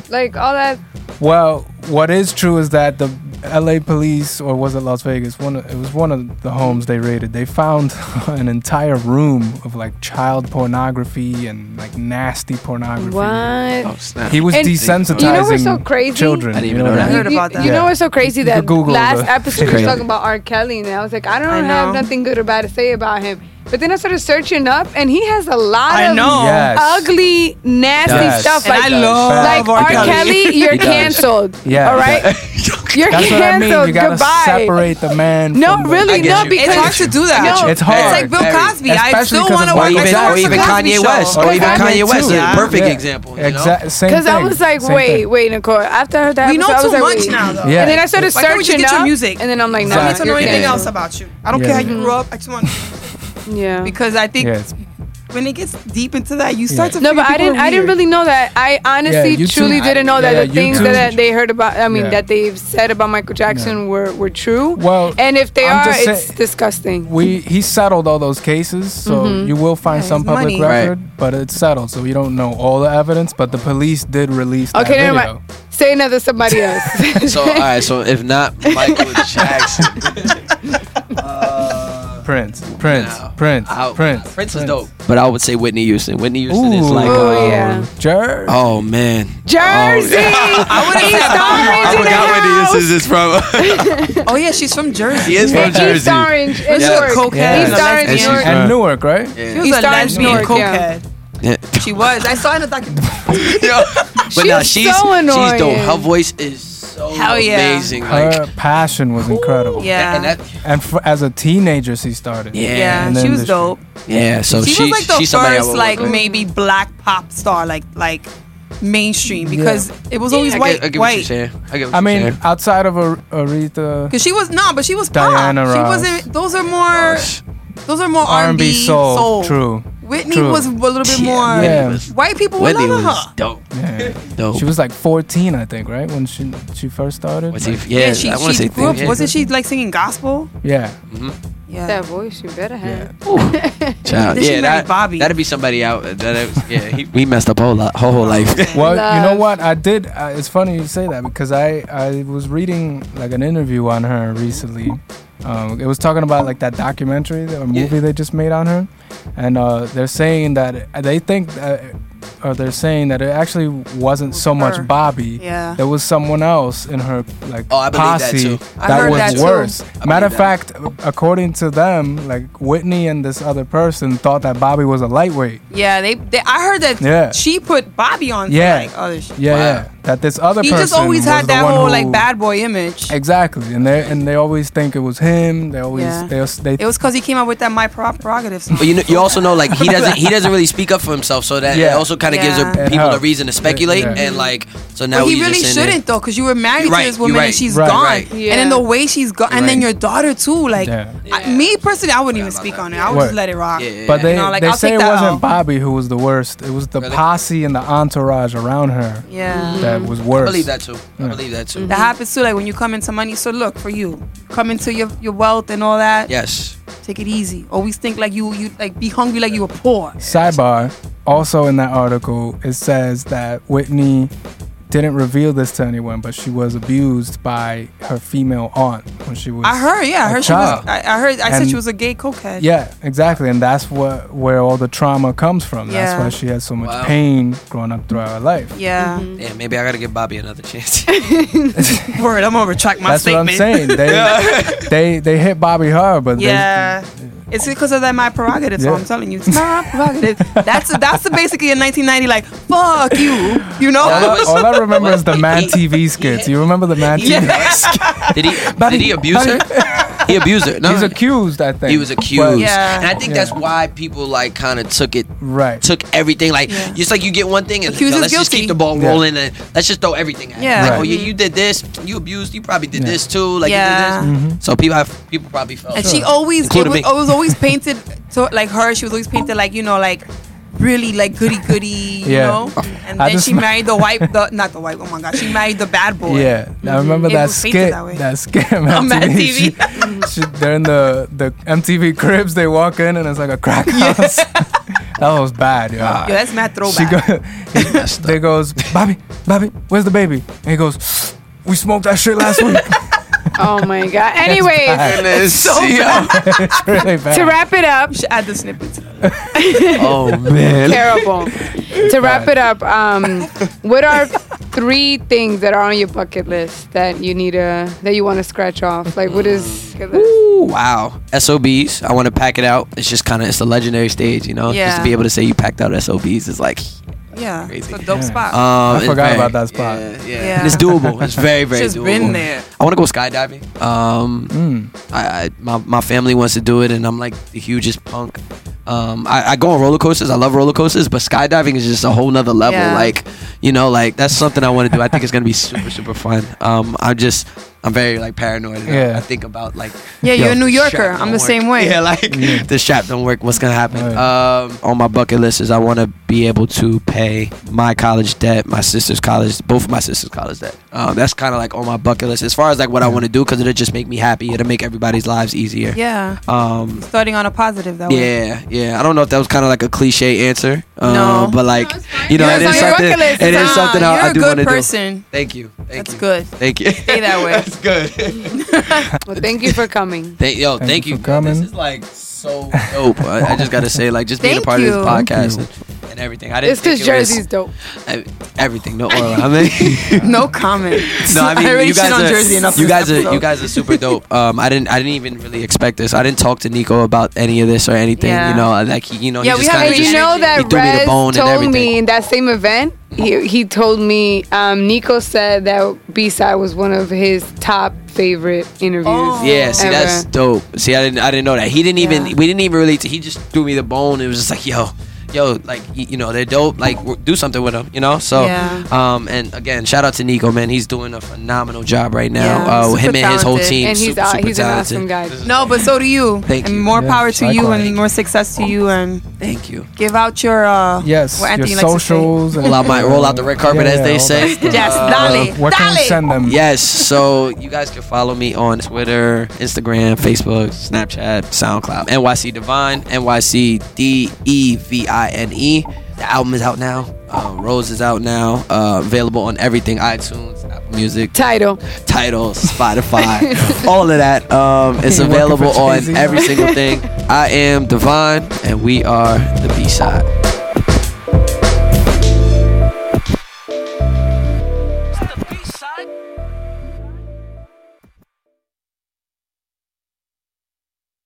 Like all that? Well, what is true is that the L.A. police, or was it Las Vegas? One, of- it was one of the homes they raided. They found an entire room of like child pornography and like nasty pornography. What? Oh snap! He was And desensitizing you know what's so crazy? children. I didn't you know know what that. I I heard mean? about You, that. you know what's so crazy? You That last the- episode we Crazy. was talking about R. Kelly, and I was like, I don't I have know. nothing good or bad to say about him. But then I started searching up, and he has a lot I of know. Yes. ugly, nasty Yes. stuff. And Like, I love like R. R. Kelly. Kelly, you're He does. canceled. Yeah. All right. You're That's what I mean. You gotta Goodbye. separate the man. No, from the- really, I get no, you. because It's hard to do that. No. It's hard. It's like Bill Very. Cosby. I Especially still 'cause want to of work. or Well, I even, still or work even for Cosby Kanye Show. West, or even Kanye Kanye West too. is a perfect Yeah. example. You know? Exact- same Because I thing. was like, Same wait, thing. wait, Nicole. After I heard that We know episode, I too was much like, now, though. Yeah. And then I started Why can't we just searching get your up, music? and then I'm like, I no, don't need Exactly. to know you're anything canceled. else about you. I don't care how you grew up. I just want Yeah. because I think Yeah, it's- when it gets deep into that, you start Yeah. to No, but I didn't. I didn't really know that. I honestly, YouTube- truly didn't know that yeah, the things YouTube- that they heard about. I mean, Yeah. that they've said about Michael Jackson were were true. Well, and if they I'm are, it's saying- disgusting. we he settled all those cases, so you will find Yeah, some public money. record, but it's settled, so we don't know all the evidence. But the police did release that Okay, never video. mind. Say another somebody else. So all right, so if not Michael Jackson, uh, Prince, Prince, no. Prince, I- Prince, Prince is dope, but I would say Whitney Houston. Whitney Houston Ooh, is like, Oh, uh, yeah. Jer- oh man, Jersey. I wouldn't say Orange I in the forgot Whitney house. Houston is from. Oh yeah, she's from Jersey. He is from East Jersey. Orange in Yeah. Newark. Cokehead. Yeah. East She's a Orange, lesbian. Newark. and Newark, right? She was East a Orange, lesbian Newark, yeah. cokehead. Yeah. She was. I saw in the documentary. Yo, but She's no, she's so she's dope. Her voice is so Hell yeah. amazing. Her Like, passion was incredible. Yeah. and that, And for, as a teenager, she started. Yeah. yeah, in she was industry. dope. yeah. So she she's was like the she's first like with. maybe black pop star, like like mainstream because it was always I white. Get, I get white. I I mean, saying. outside of Ar- Aretha, Cause she was no, but she was Diana pop. She Ross. wasn't. Those are more. Those are more R and R&B B soul, true. Whitney True. was a little bit more. Whitney Yeah. was- White people were Whitney loving her. dope. Yeah. Dope. She was like 14, I think, right? When she she first started. Was he? Like, Yeah, she, I want to she say. grew up. yeah. Wasn't she like singing gospel? yeah. Mm-hmm. Yeah. That voice, you better have. Child. Then she Yeah, married that, Bobby. that'd be somebody out. That yeah, he, he messed up whole lot, whole whole life. Well, you know Love. what? I did. Uh, it's funny you say that because I I was reading like an interview on her recently. Um, it was talking about like that documentary, the movie they just made on her, and uh, they're saying that they think, that, or they're saying that it actually wasn't so her. much Bobby. Yeah. There was someone else in her like Oh, I believe that, posse too. That heard was that, worse. I Matter of fact, according to them, like Whitney and this other person thought that Bobby was a lightweight. Yeah, they, they. I heard that Yeah. she put Bobby on. Yeah. like other shit. Yeah, Wow. yeah. That this other person, He person just always had that whole who- like bad boy image. Exactly, and they and they always think it was him. They always Yeah. they they It was because he came out with that my Pro- prerogative. But you know, you also know like he doesn't he doesn't really speak up for himself, so that it Yeah. also kind of gives her people the helps. reason to speculate Yeah. and like so now But he really just in there. shouldn't though, because you were married You're to this woman you're and right. she's Right. gone, Right. and then the way she's gone, and then your daughter too. Like Yeah. I, me personally, I wouldn't even speak about on it. I would just let it rock. Yeah, yeah, But they You know, like, they say it wasn't Bobby who was the worst. It was the posse and the entourage around her Yeah. That um, was I believe that too. I believe that too. That happens too, like when you come into money. So look for you, come into your, your wealth and all that. Yes. Take it easy. Always think like you you like be hungry like you were poor. Sidebar. Also in that article, it says that Whitney didn't reveal this to anyone, but she was abused by her female aunt when she was. I heard, yeah, I a heard she was. I, I heard. I said she was a gay cokehead. Yeah, exactly, and that's what where all the trauma comes from. Yeah. That's why she had so much Wow. pain growing up throughout her life. Yeah. Mm-hmm. Yeah, maybe I gotta give Bobby another chance. Word. I'm gonna retract my That's statement. what I'm saying. They they they hit Bobby hard, but they- Yeah. It's because of that my prerogative. So Yeah. I'm telling you, it's my prerogative. That's that's the basically in 1990 like fuck you, you know. all, I, all I remember is the He- Man he- TV skits. You remember the Mad TV? Yeah. did he did he abuse her? He abused her. No, He's accused, I think. he was accused. But- Yeah. And I think Yeah. that's why people like kind of took it right. took everything like Yeah. just like you get one thing and Accused yo, let's just keep the ball Yeah. rolling and let's just throw everything at it. Yeah. Like, Right. oh yeah, you did this, you abused, you probably did Yeah. this too. Like Yeah. you did Mm-hmm. this. So people have people probably felt. And she always it Including was, me. Always painted to like her. She was always painted like you know like really like goody goody, you Yeah. know. Oh, and I then she married the white, the not the white. Oh my god, she married the bad boy. Yeah, I mm-hmm. remember It that skit. that. That, skit on Mad MTV. She, she, they're in the the MTV cribs. They walk in and it's like a crack house. that was bad, yo. Yo, that's mad throwback. She go, they goes, Bobby, Bobby, where's the baby? And he goes, we smoked that shit last week. Oh my god. Anyways, Goodness, yo. it's really bad. to wrap it up, should add the snippets. Oh man. terrible. to wrap it up, um, what are three things that are on your bucket list that you need to that you want to scratch off? Like, what is? Ooh, wow. SOBs. I want to pack it out. It's just kind of it's a legendary stage, you know. Yeah. Just to be able to say you packed out SOBs is like Yeah, Crazy. it's a dope Yeah. spot. um I it's forgot very- about that spot. Yeah, yeah. Yeah. And it's doable. It's very very Just doable. been there. I want to go skydiving. Um Mm. I, I my, my family wants to do it and I'm like the hugest punk. Um I, I go on roller coasters. I love roller coasters, but skydiving is just a whole nother level. Yeah. Like, you know, like that's something I want to do. I think it's gonna be super, super fun. Um I just I'm very like paranoid. I- Yeah. I think about like Yeah, you're a New Yorker. I'm don't the work. same way. Yeah, like the strap don't work. What's gonna happen? Right. Um, on my bucket list is I want to be able to pay my college debt, my sister's college, both of my sister's college debt. Um, that's kind of like on my bucket list as far as like what I want to do because it'll just make me happy. It'll make everybody's lives easier. Yeah, Um, starting on a positive that way. yeah, yeah. I don't know if that was kind of like a cliche answer. Um, No. but like, No, you know, Yeah, it it's is on your something. bucket list. It is something I, you're I a do want to do. person. Thank you. Thank That's you. good. Thank you. Stay that way. That's good. Well, thank you for coming. Thank, yo, Thank thank, you you. for coming. This is like so dope. I, I just gotta say, like, just being a Thank part of this podcast you. And, and everything. I didn't. It's because think it was- Jersey's dope. I- everything. No aura. I mean, No comment. no. I mean, already you guys are. Jersey enough you guys are. You guys are super dope. Um, I didn't. I didn't even really expect this. I didn't talk to Nico about any of this or anything. Yeah. You know, like he, you know, Yeah, he just kind of you know he that threw me the bone and told everything. me in that same event. He, he told me um, Nico said that B side was one of his top favorite interviews. Oh. Yeah, see, ever. that's dope. See, I didn't, I didn't know that. He didn't even, we didn't even really. to. He just threw me the bone. It was just like, yo, yo, like, y- you know, they're dope. Like, do something with them, you know. So, Yeah. um, and again, shout out to Nico, man. He's doing a phenomenal job right now. Yeah, uh, with him super and his whole team. and he's super, uh, super he's an awesome guy. No, but so do you. Thank and you. more Yeah, power to you and more success to you and Thank you. give out your uh Yes, what your Anthony likes to say. socials. Roll out my, roll out the red carpet, Yeah, as they say. that stuff. Yes, Uh, dale. Where can we send them? Yes, so you guys can follow me on Twitter, Instagram, Facebook, Snapchat, SoundCloud. NYC Divine, NYC D E V I N E. The album is out now. Um, Rose is out now. Uh, available on everything iTunes, Apple Music, Tidal. Tidal, Spotify, all of that. Um, it's available on every single thing. I am Divine, and we are the B side.